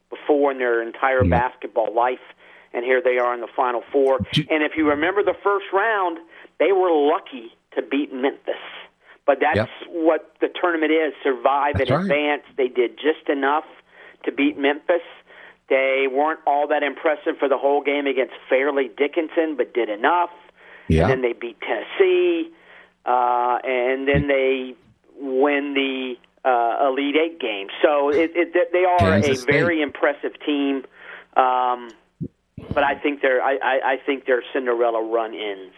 before in their entire yeah. basketball life and here they are in the Final Four. And if you remember the first round, they were lucky to beat Memphis. But that's yep. what the tournament is survive that's and right. advance. They did just enough to beat Memphis. They weren't all that impressive for the whole game against Fairleigh Dickinson, but did enough. Yeah. And then they beat Tennessee, uh, and then they win the uh, Elite Eight game. So it, it, they are Kansas a very impressive team. Um, but I think their I, I, I think their Cinderella run ins.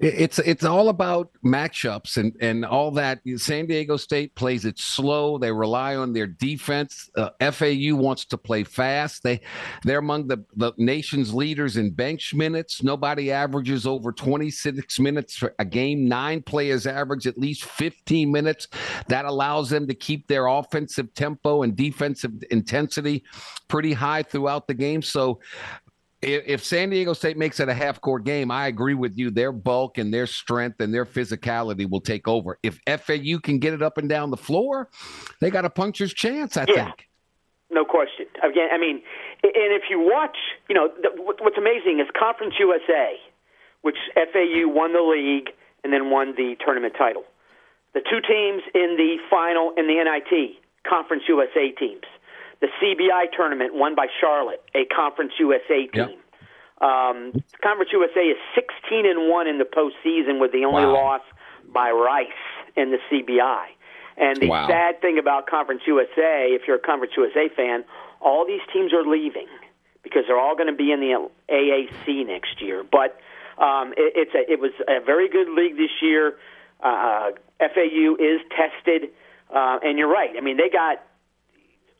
It's it's all about matchups and and all that. San Diego State plays it slow. They rely on their defense. Uh, FAU wants to play fast. They they're among the the nation's leaders in bench minutes. Nobody averages over 26 minutes for a game. Nine players average at least 15 minutes. That allows them to keep their offensive tempo and defensive intensity pretty high throughout the game. So if San Diego State makes it a half court game, I agree with you. Their bulk and their strength and their physicality will take over. If FAU can get it up and down the floor, they got a puncher's chance, I yeah. think. No question. Again, I mean, and if you watch, you know, what's amazing is Conference USA, which FAU won the league and then won the tournament title. The two teams in the final in the NIT, Conference USA teams the CBI tournament won by Charlotte, a Conference USA team. Yep. Um, Conference USA is 16 and one in the postseason, with the only wow. loss by Rice in the CBI. And the wow. sad thing about Conference USA, if you're a Conference USA fan, all these teams are leaving because they're all going to be in the AAC next year. But um, it, it's a, it was a very good league this year. Uh, FAU is tested, uh, and you're right. I mean, they got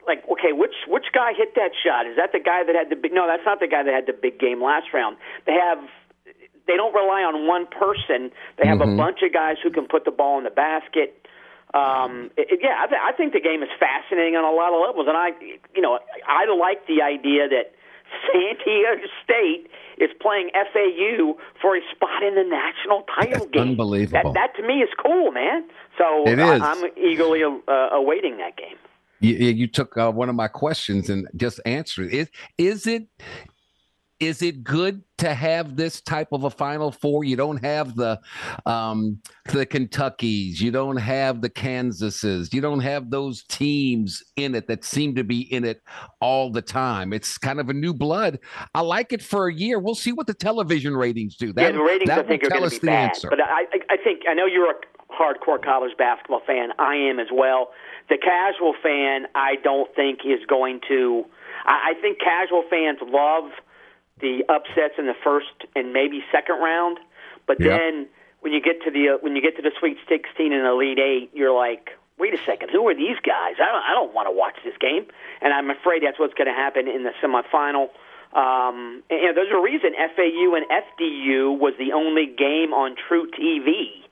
like, okay, which which guy hit that shot? Is that the guy that had the big? No, that's not the guy that had the big game last round. They have. They don't rely on one person. They have mm-hmm. a bunch of guys who can put the ball in the basket. Um, it, yeah, I, th- I think the game is fascinating on a lot of levels, and I, you know, I like the idea that San Diego State is playing FAU for a spot in the national title game. Unbelievable. That, that to me is cool, man. So It I, I'm eagerly uh, awaiting that game. You, you took uh, one of my questions and just answered it. Is, is it is it good to have this type of a Final Four? You don't have the um, the Kentuckys, you don't have the Kansases, you don't have those teams in it that seem to be in it all the time. It's kind of a new blood. I like it for a year. We'll see what the television ratings do. That, yeah, the ratings that I think will are tell going us to be the bad. answer. But I, I think I know you're a hardcore college basketball fan. I am as well. The casual fan, I don't think is going to. I, I think casual fans love the upsets in the first and maybe second round, but Yeah. then when you get to the uh, when you get to the Sweet 16 and Elite Eight, you're like, wait a second, who are these guys? I don't I don't want to watch this game, and I'm afraid that's what's going to happen in the semifinal. Um, and, you know, there's a reason FAU and FDU was the only game on truTV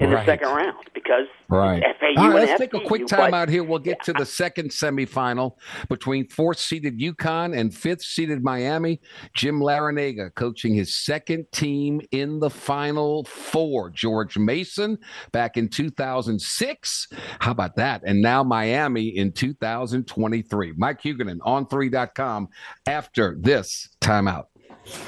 in the second round because Right. FAU All and let's take a quick time out here. We'll get to the second semifinal between fourth seeded UConn and fifth seeded Miami. Jim Larrañaga coaching his second team in the final four. George Mason back in 2006. How about that? And now Miami in 2023. Mike Huguenin on 3.com after this timeout.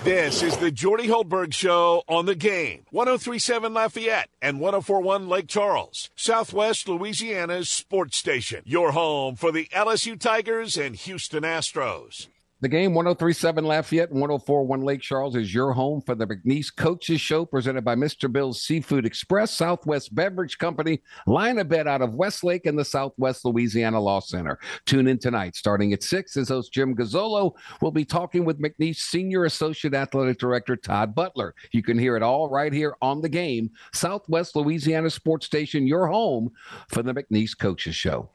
This is the Jordy Hultberg Show on the game. 1037 Lafayette and 1041 Lake Charles, Southwest Louisiana's sports station. Your home for the LSU Tigers and Houston Astros. The game 1037 Lafayette and 1041 Lake Charles is your home for the McNeese Coaches Show presented by Mr. Bill's Seafood Express, Southwest Beverage Company, line a bet out of Westlake and the Southwest Louisiana Law Center. Tune in tonight starting at 6 as host Jim Gazzolo will be talking with McNeese Senior Associate Athletic Director Todd Butler. You can hear it all right here on the game, Southwest Louisiana Sports Station, your home for the McNeese Coaches Show.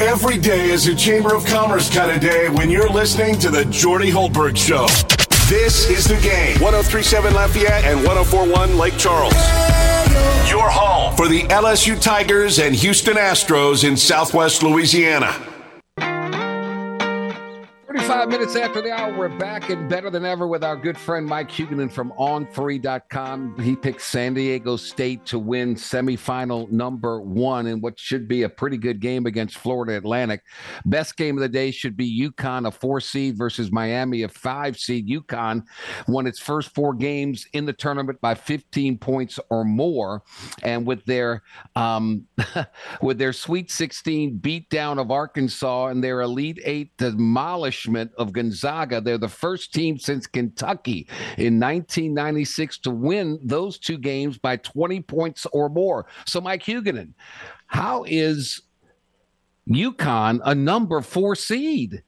Every day is a Chamber of Commerce kind of day when you're listening to the Jordy Hultberg Show. This is the game. 1037 Lafayette and 1041 Lake Charles. Your home for the LSU Tigers and Houston Astros in Southwest Louisiana. 35 minutes after the hour, we're back and better than ever with our good friend Mike Huguenin from On3.com. He picked San Diego State to win semifinal number one in what should be a pretty good game against Florida Atlantic. Best game of the day should be UConn, a four seed, versus Miami, a five seed. UConn won its first four games in the tournament by 15 points or more. And with their um, with their Sweet 16 beatdown of Arkansas and their Elite Eight of Gonzaga, they're the first team since Kentucky in 1996 to win those two games by 20 points or more. So, Mike Huguenin, how is UConn a number four seed?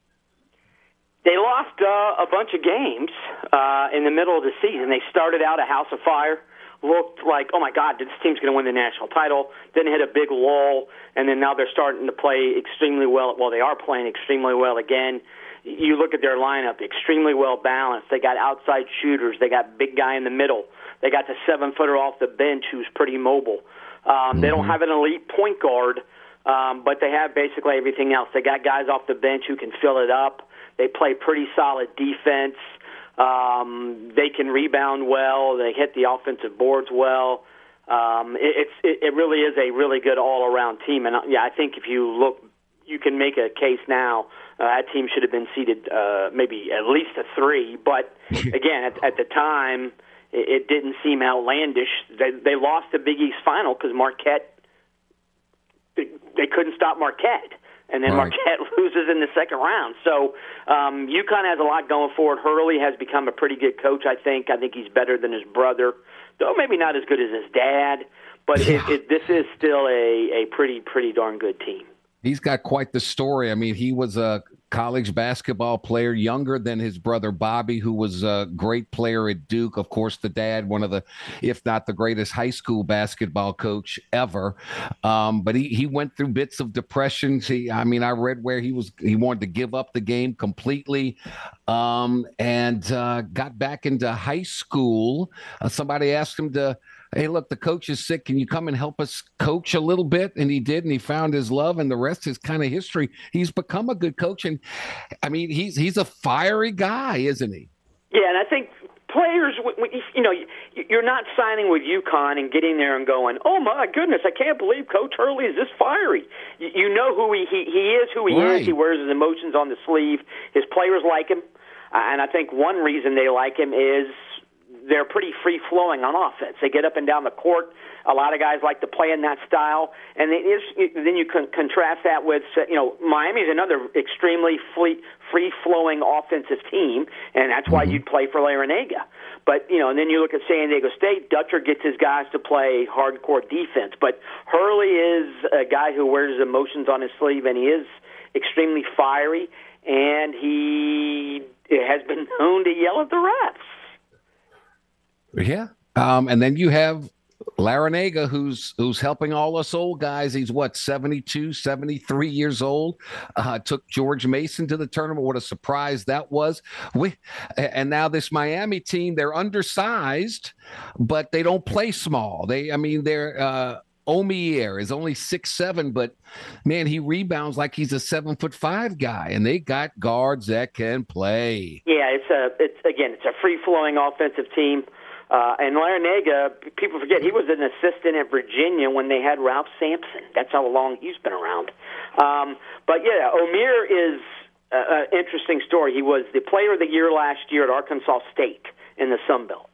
They lost uh, a bunch of games uh, in the middle of the season. They started out a house of fire, looked like, oh my God, this team's going to win the national title. Then hit a big lull, and then now they're starting to play extremely well. Well, they are playing extremely well again. You look at their lineup, extremely well balanced. They got outside shooters. They got big guy in the middle. They got the seven footer off the bench who's pretty mobile. Um, They don't have an elite point guard, um, but they have basically everything else. They got guys off the bench who can fill it up. They play pretty solid defense. Um, they can rebound well. They hit the offensive boards well. Um, it, it's it, it really is a really good all around team. And uh, yeah, I think if you look, you can make a case now. Uh, that team should have been seeded uh, maybe at least a three. But again, at, at the time, it, it didn't seem outlandish. They they lost the Big East final because Marquette they, they couldn't stop Marquette. And then Right. Marquette loses in the second round. So um, UConn has a lot going for it. Hurley has become a pretty good coach, I think. I think he's better than his brother, though maybe not as good as his dad. But it, it, this is still a, a pretty, pretty darn good team. He's got quite the story. I mean, he was a college basketball player, younger than his brother Bobby, who was a great player at Duke. Of course, the dad, one of the, if not the greatest high school basketball coach ever. Um, but he he went through bits of depression. He, I mean, I read where he was he wanted to give up the game completely, um, and uh, got back into high school. Uh, somebody asked him to hey, look, the coach is sick. Can you come and help us coach a little bit? And he did, and he found his love, and the rest is kind of history. He's become a good coach, and I mean, he's he's a fiery guy, isn't he? Yeah, and I think players, you know, you're not signing with UConn and getting there and going, "Oh my goodness, I can't believe Coach Hurley is this fiery." You know who he he, he is, who he right. is. He wears his emotions on the sleeve. His players like him, uh, and I think one reason they like him is they're pretty free flowing on offense. They get up and down the court. A lot of guys like to play in that style, and it is, then you can contrast that with you know Miami is another extremely free flowing offensive team, and that's why mm-hmm. you'd play for Larrañaga. But you know, and then you look at San Diego State. Dutcher gets his guys to play hardcore defense, but Hurley is a guy who wears his emotions on his sleeve, and he is extremely fiery, and he has been known to yell at the refs. Yeah. Um, and then you have Larrañaga, who's who's helping all us old guys. He's what 72, 73 years old. Uh, took George Mason to the tournament. What a surprise that was. We and now this Miami team, they're undersized, but they don't play small. They, I mean, they're. Uh, Omier is only six seven, but man, he rebounds like he's a seven foot five guy, and they got guards that can play. Yeah, it's a it's again, it's a free flowing offensive team. Uh, and Larrañaga, people forget he was an assistant at Virginia when they had Ralph Sampson. That's how long he's been around. Um, but yeah, Omier is an interesting story. He was the Player of the Year last year at Arkansas State in the Sun Belt.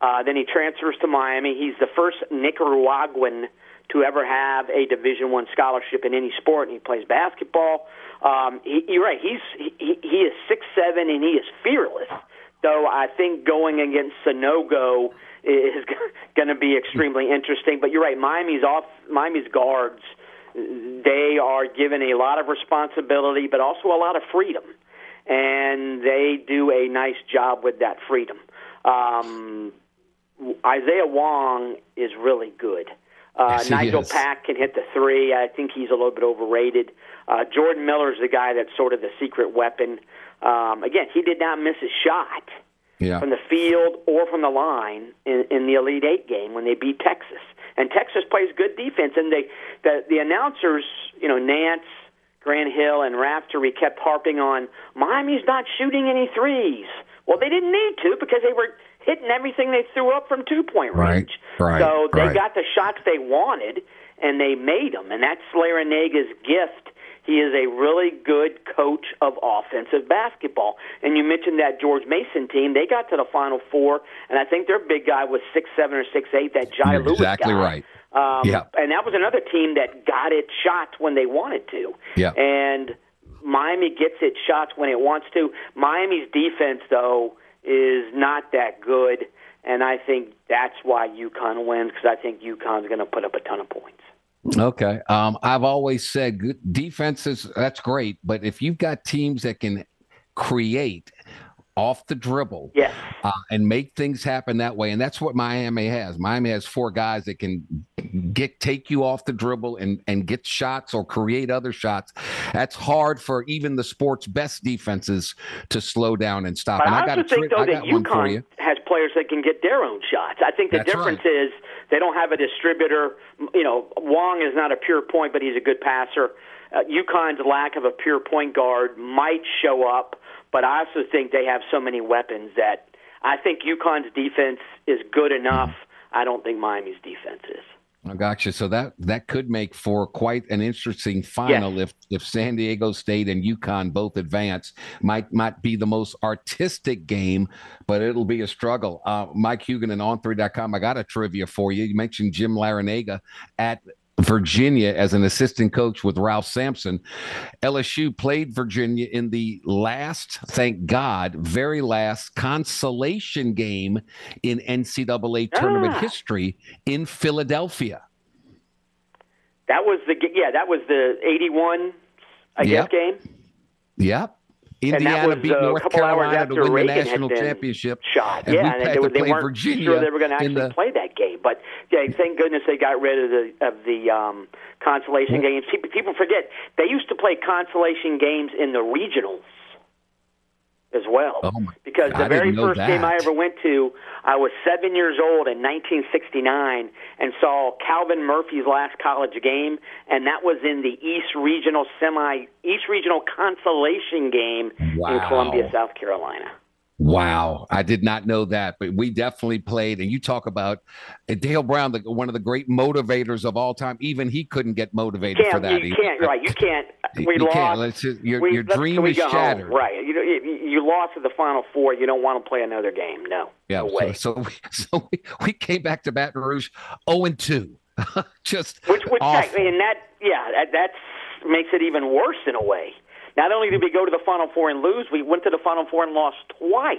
Uh, then he transfers to Miami. He's the first Nicaraguan to ever have a Division One scholarship in any sport, and he plays basketball. Um, he, you're right. He's he, he is six seven, and he is fearless. So I think going against Sanogo is going to be extremely interesting. But you're right, Miami's off. Miami's guards, they are given a lot of responsibility, but also a lot of freedom, and they do a nice job with that freedom. Um, Isaiah Wong is really good. Uh, yes, Nigel is. Pack can hit the three. I think he's a little bit overrated. Uh, Jordan Miller's the guy that's sort of the secret weapon. Um, again, he did not miss a shot yeah. from the field or from the line in, in the Elite Eight game when they beat Texas. And Texas plays good defense, and they the the announcers, you know, Nance, Grant Hill, and Raftery kept harping on Miami's not shooting any threes. Well, they didn't need to because they were hitting everything they threw up from two point range. Right, right, so they right. got the shots they wanted, and they made them. And that's Larrañaga's gift he is a really good coach of offensive basketball. And you mentioned that George Mason team; they got to the Final Four, and I think their big guy was six seven or six eight. That Jai You're Lewis exactly guy. right. Um, yeah. And that was another team that got its shots when they wanted to. Yeah. And Miami gets its shots when it wants to. Miami's defense, though, is not that good, and I think that's why UConn wins because I think UConn's going to put up a ton of points. Okay. Um, I've always said good defenses, that's great. But if you've got teams that can create off the dribble yes. Uh, and make things happen that way, and that's what Miami has. Miami has four guys that can get take you off the dribble and, and get shots or create other shots. That's hard for even the sport's best defenses to slow down and stop. But and I, I got also think, though, that UConn has players that can get their own shots. I think the that's difference right. is – they don't have a distributor. You know, Wong is not a pure point, but he's a good passer. Uh, UConn's lack of a pure point guard might show up, but I also think they have so many weapons that I think UConn's defense is good enough. I don't think Miami's defense is. I got you. So that that could make for quite an interesting final yes. if if San Diego State and UConn both advance. Might might be the most artistic game, but it'll be a struggle. Uh, Mike Huguenin On3.com. I got a trivia for you. You mentioned Jim Larrañaga at Virginia as an assistant coach with Ralph Sampson. LSU played Virginia in the last, thank God, very last consolation game in NCAA tournament ah. history in Philadelphia. That was the yeah, that was the eighty-one, I yep. guess game. Yep. Indiana beat uh, North Carolina to win Reagan the national championship. Shot, and yeah, and they, they, they weren't Virginia sure they were going to actually the, play that game. But yeah, thank goodness they got rid of the of the um, consolation games. People, people forget they used to play consolation games in the regionals. As well. Oh my, because the very first game I ever went to, I was seven years old in 1969 and saw Calvin Murphy's last college game, and that was in the East Regional semi East Regional consolation game in Columbia, South Carolina. Wow, I did not know that, but we definitely played. And you talk about uh, Dale Brown, the, one of the great motivators of all time. Even he couldn't get motivated for that. you can't, right? You can't. We you lost. can't. Let's just, your we, your dream is go home? shattered. Right. You, know, you, you lost at the Final Four. You don't want to play another game. No. Yeah. No so way. so we, so we, we came back to Baton Rouge, zero and two. just Which, which awful. that, and that, yeah, that that's, makes it even worse in a way. Not only did we go to the Final Four and lose, we went to the Final Four and lost twice.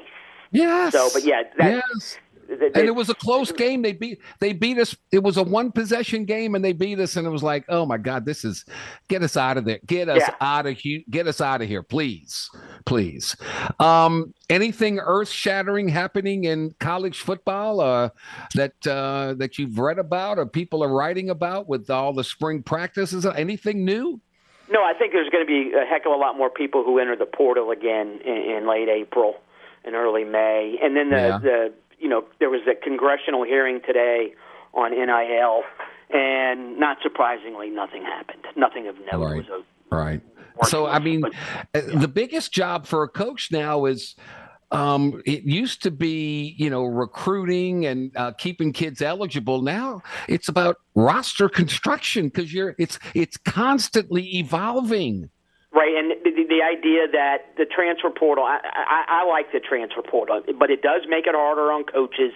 yes. So, but yeah, that, yes. th- th- and it was a close game. They beat they beat us. It was a one possession game, and they beat us. And it was like, oh my god, this is get us out of there. Get us Yeah. out of here. Get us out of here, please, please. Um, anything earth shattering happening in college football uh, that uh, that you've read about or people are writing about with all the spring practices? Anything new? No, I think there's going to be a heck of a lot more people who enter the portal again in, in late April and early May. And then the, Yeah. the you know there was a congressional hearing today on NIL, and not surprisingly, nothing happened. Nothing of note. Right. Was Right. So I mean, but- uh, the biggest job for a coach now is. Um, it used to be, you know, recruiting and uh, keeping kids eligible. Now it's about roster construction because you're it's it's constantly evolving. Right, and the, the- idea that the transfer portal, I, I, I like the transfer portal, but it does make it harder on coaches,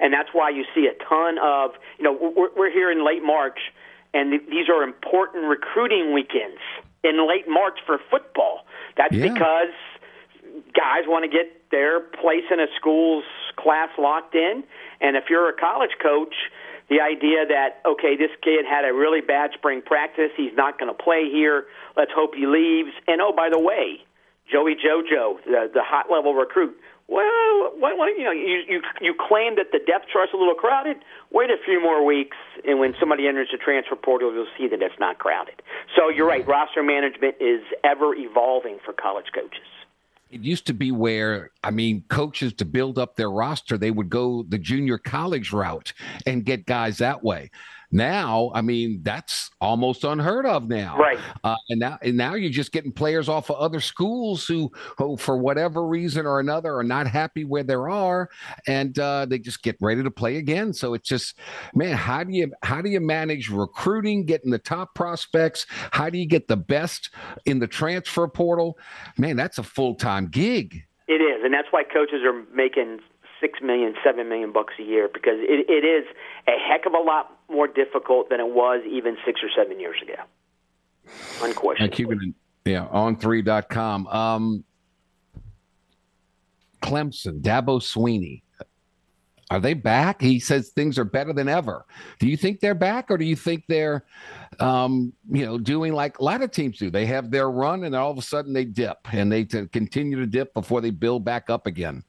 and that's why you see a ton of, you know, we're, we're here in late March, and th- these are important recruiting weekends in late March for football. That's Yeah. because guys want to get their place in a school's class locked in. And if you're a college coach, the idea that, okay, this kid had a really bad spring practice, he's not going to play here, let's hope he leaves. And oh, by the way, Joey Jojo, the, the hot level recruit, well, what, what, you know, you, you you claim that the depth chart's a little crowded. Wait a few more weeks, and when somebody enters the transfer portal, you'll see that it's not crowded. So you're right. Roster management is ever evolving for college coaches. It used to be where, I mean, coaches to build up their roster, they would go the junior college route and get guys that way. Now, I mean, that's almost unheard of now. Right. Uh, and now, and now you're just getting players off of other schools who, who, for whatever reason or another, are not happy where they are, and uh, they just get ready to play again. So it's just, man, how do you how do you manage recruiting, getting the top prospects? How do you get the best in the transfer portal? Man, that's a full time gig. It is, and that's why coaches are making six million, seven million bucks a year because it, it is a heck of a lot more difficult than it was even six or seven years ago. Unquestionably. Yeah, on3.com. Um, Clemson, Dabo Swinney. Are they back? He says things are better than ever. Do you think they're back, or do you think they're, um, you know, doing like a lot of teams do? They have their run, and all of a sudden they dip, and they continue to dip before they build back up again.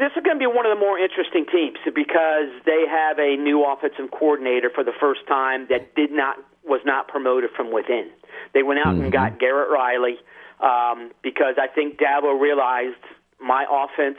This is going to be one of the more interesting teams because they have a new offensive coordinator for the first time that did not was not promoted from within. They went out and got Garrett Riley um, because I think Dabo realized my offense,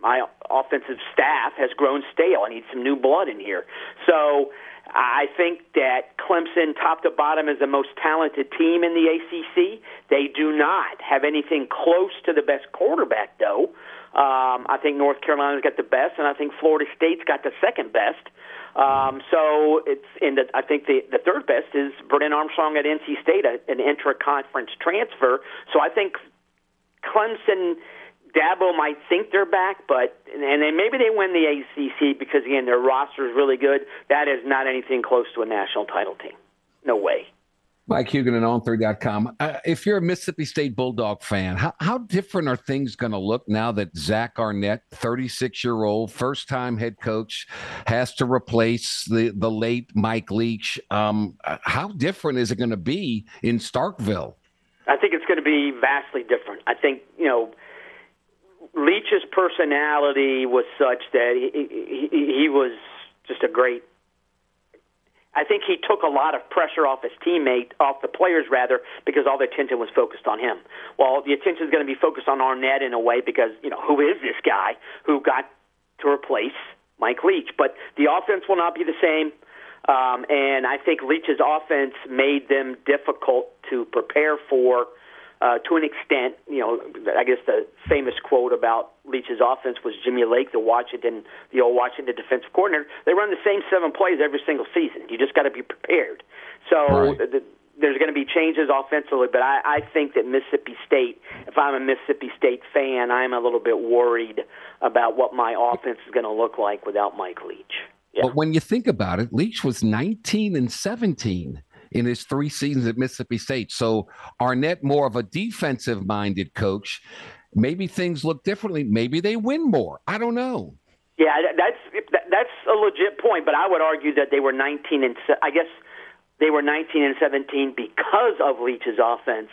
my offensive staff has grown stale. I need some new blood in here. So I think that Clemson, top to bottom, is the most talented team in the ACC. They do not have anything close to the best quarterback, though. Um, I think North Carolina's got the best, and I think Florida State's got the second best. Um, so it's in the. I think the the third best is Brennan Armstrong at NC State, an intra-conference transfer. So I think Clemson, Dabo might think they're back, but and then maybe they win the ACC because again their roster is really good. That is not anything close to a national title team. No way. Mike Huguenin on3.com. Uh, if you're a Mississippi State Bulldog fan, how, how different are things going to look now that Zach Arnett, 36 year old, first time head coach, has to replace the, the late Mike Leach? Um, uh, how different is it going to be in Starkville? I think it's going to be vastly different. I think you know Leach's personality was such that he, he, he was just a great. I think he took a lot of pressure off his teammate, off the players rather, because all the attention was focused on him. Well, the attention is going to be focused on Arnett in a way because you know who is this guy who got to replace Mike Leach? But the offense will not be the same. Um, and I think Leach's offense made them difficult to prepare for uh, to an extent, you know, I guess the famous quote about Leach's offense was Jimmy Lake, the Washington, the old Washington defensive coordinator. They run the same seven plays every single season. You just got to be prepared. So right. the, there's going to be changes offensively, but I, I think that Mississippi State, if I'm a Mississippi State fan, I'm a little bit worried about what my offense is going to look like without Mike Leach. Yeah. But when you think about it, Leach was 19 and 17 in his three seasons at Mississippi State. So Arnett, more of a defensive minded coach. Maybe things look differently. Maybe they win more. I don't know. Yeah, that's that's a legit point, but I would argue that they were 19 and I guess they were 19 and 17 because of Leach's offense,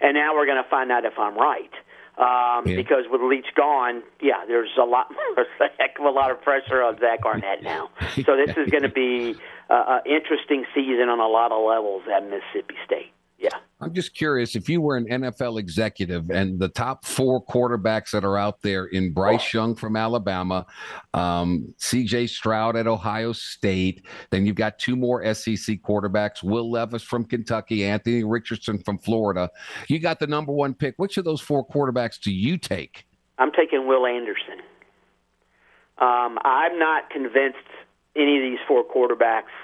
and now we're going to find out if I'm right. Um, yeah. Because with Leach gone, yeah, there's a lot, there's a heck of a lot of pressure on Zach Arnett now. So this is going to be uh, interesting season on a lot of levels at Mississippi State. Yeah. I'm just curious if you were an NFL executive and the top four quarterbacks that are out there in Bryce. Young from Alabama, um, CJ Stroud at Ohio State, then you've got two more SEC quarterbacks, Will Levis from Kentucky, Anthony Richardson from Florida. You got the number one pick. Which of those four quarterbacks do you take? I'm taking Will Anderson. Um, I'm not convinced any of these four quarterbacks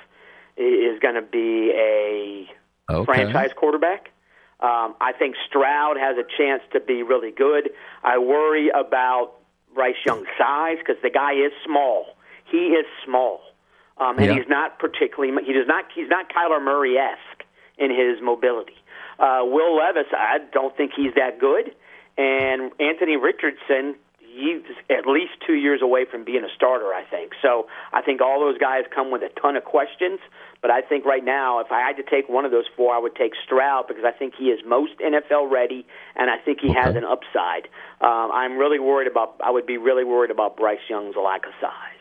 is going to be a okay. franchise quarterback. Um, I think Stroud has a chance to be really good. I worry about Bryce Young's size because the guy is small. He is small, um, and yeah. he's not particularly. He does not. He's not Kyler Murray esque in his mobility. Uh, Will Levis, I don't think he's that good, and Anthony Richardson he's at least two years away from being a starter, I think. So I think all those guys come with a ton of questions. But I think right now, if I had to take one of those four, I would take Stroud because I think he is most NFL ready, and I think he okay. has an upside. Um, I'm really worried about. I would be really worried about Bryce Young's lack of size.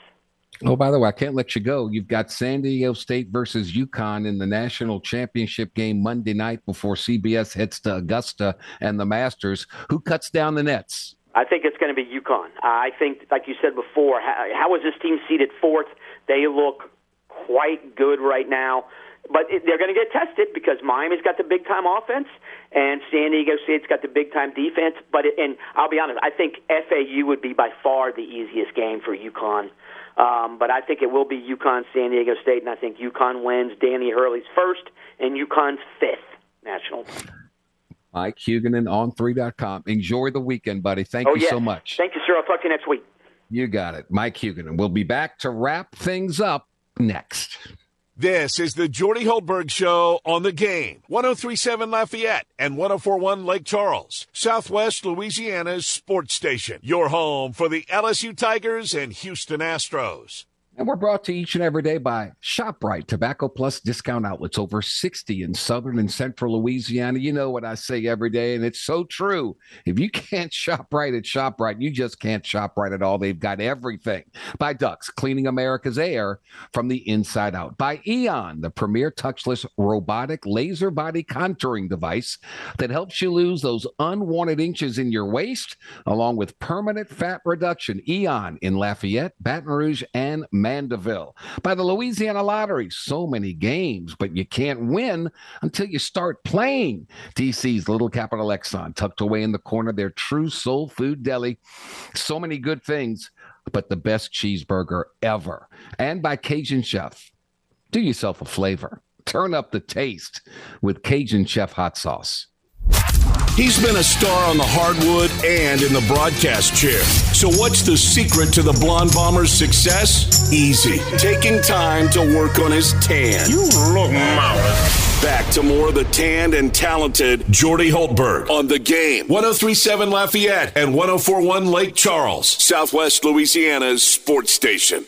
Oh, by the way, I can't let you go. You've got San Diego State versus UConn in the national championship game Monday night before CBS heads to Augusta and the Masters. Who cuts down the nets? I think it's going to be UConn. I think, like you said before, how, how was this team seeded fourth? They look quite good right now, but it, they're going to get tested because Miami's got the big time offense and San Diego State's got the big time defense. But it, and I'll be honest, I think FAU would be by far the easiest game for UConn. Um, but I think it will be UConn, San Diego State, and I think UConn wins. Danny Hurley's first, and UConn's fifth national. Mike Huguenin on 3.com. Enjoy the weekend, buddy. Thank oh, you so much. Thank you, sir. I'll talk to you next week. You got it. Mike Huguenin. We'll be back to wrap things up next. This is the Jordy Hultberg Show on the game. 1037 Lafayette and 1041 Lake Charles, Southwest Louisiana's sports station. Your home for the LSU Tigers and Houston Astros. And we're brought to each and every day by ShopRite Tobacco Plus discount outlets, over 60 in southern and central Louisiana. You know what I say every day, and it's so true. If you can't shop right at ShopRite, you just can't shop right at all. They've got everything. By Ducks, cleaning America's air from the inside out. By Eon, the premier touchless robotic laser body contouring device that helps you lose those unwanted inches in your waist, along with permanent fat reduction. Eon in Lafayette, Baton Rouge, and Mandeville. By the Louisiana Lottery, so many games, but you can't win until you start playing. DC's Little Capital Exxon, tucked away in the corner, their true soul food deli. So many good things, but the best cheeseburger ever. And by Cajun Chef. Do yourself a flavor. Turn up the taste with Cajun Chef hot sauce. He's been a star on the hardwood and in the broadcast chair. So, what's the secret to the Blonde Bomber's success? Easy. Taking time to work on his tan. You look marvelous. Back to more of the tanned and talented Jordy Hultberg on the game. 1037 Lafayette and 1041 Lake Charles, Southwest Louisiana's sports station.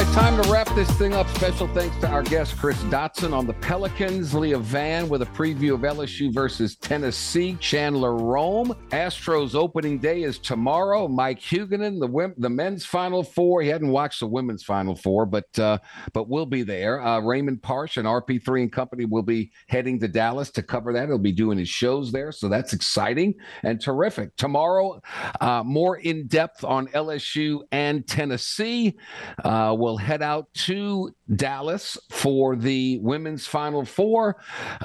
Right, time to wrap this thing up. Special thanks to our guest, Chris Dotson, on the Pelicans, Leah Vann with a preview of LSU versus Tennessee, Chandler Rome. Astros opening day is tomorrow. Mike Huguenin, the the men's Final Four. He hadn't watched the women's Final Four, but uh, but we'll be there. Uh, Raymond Partsch and RP3 and company will be heading to Dallas to cover that. He'll be doing his shows there, so that's exciting and terrific. Tomorrow, uh, more in depth on LSU and Tennessee. Uh, we'll head out to Dallas for the women's Final Four,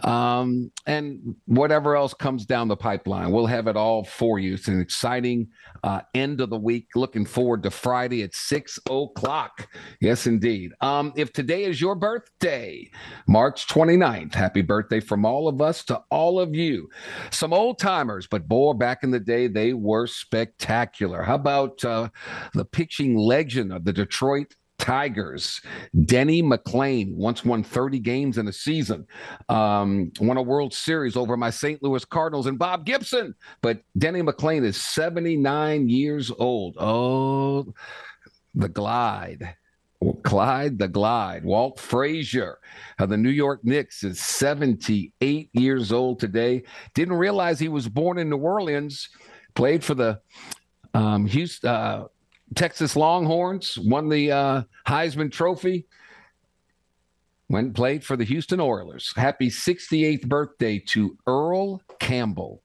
um, and whatever else comes down the pipeline. We'll have it all for you. It's an exciting uh, end of the week. Looking forward to Friday at six o'clock. Yes, indeed. Um, if today is your birthday, March 29th, happy birthday from all of us to all of you. Some old timers, but boy, back in the day, they were spectacular. How about uh, the pitching legend of the Detroit Tigers. Denny McLain once won 30 games in a season, um, won a World Series over my St. Louis Cardinals and Bob Gibson. But Denny McLain is 79 years old. Oh, the glide. Clyde the Glide. Walt Frazier of the New York Knicks is 78 years old today. Didn't realize he was born in New Orleans, played for the um, Houston, uh, Texas Longhorns won the uh, Heisman Trophy. Went and played for the Houston Oilers. Happy 68th birthday to Earl Campbell.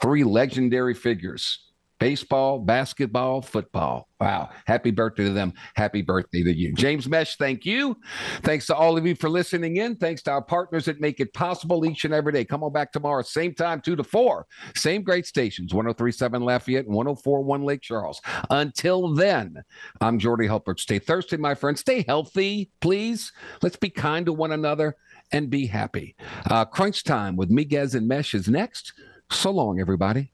Three legendary figures baseball, basketball, football. Wow. Happy birthday to them. Happy birthday to you. James Mesh, thank you. Thanks to all of you for listening in. Thanks to our partners that make it possible each and every day. Come on back tomorrow, same time, 2 to 4. Same great stations, 1037 Lafayette and 1041 Lake Charles. Until then, I'm Jordy Hultberg. Stay thirsty, my friend. Stay healthy, please. Let's be kind to one another and be happy. Uh, crunch time with Miguez and Mesh is next. So long, everybody.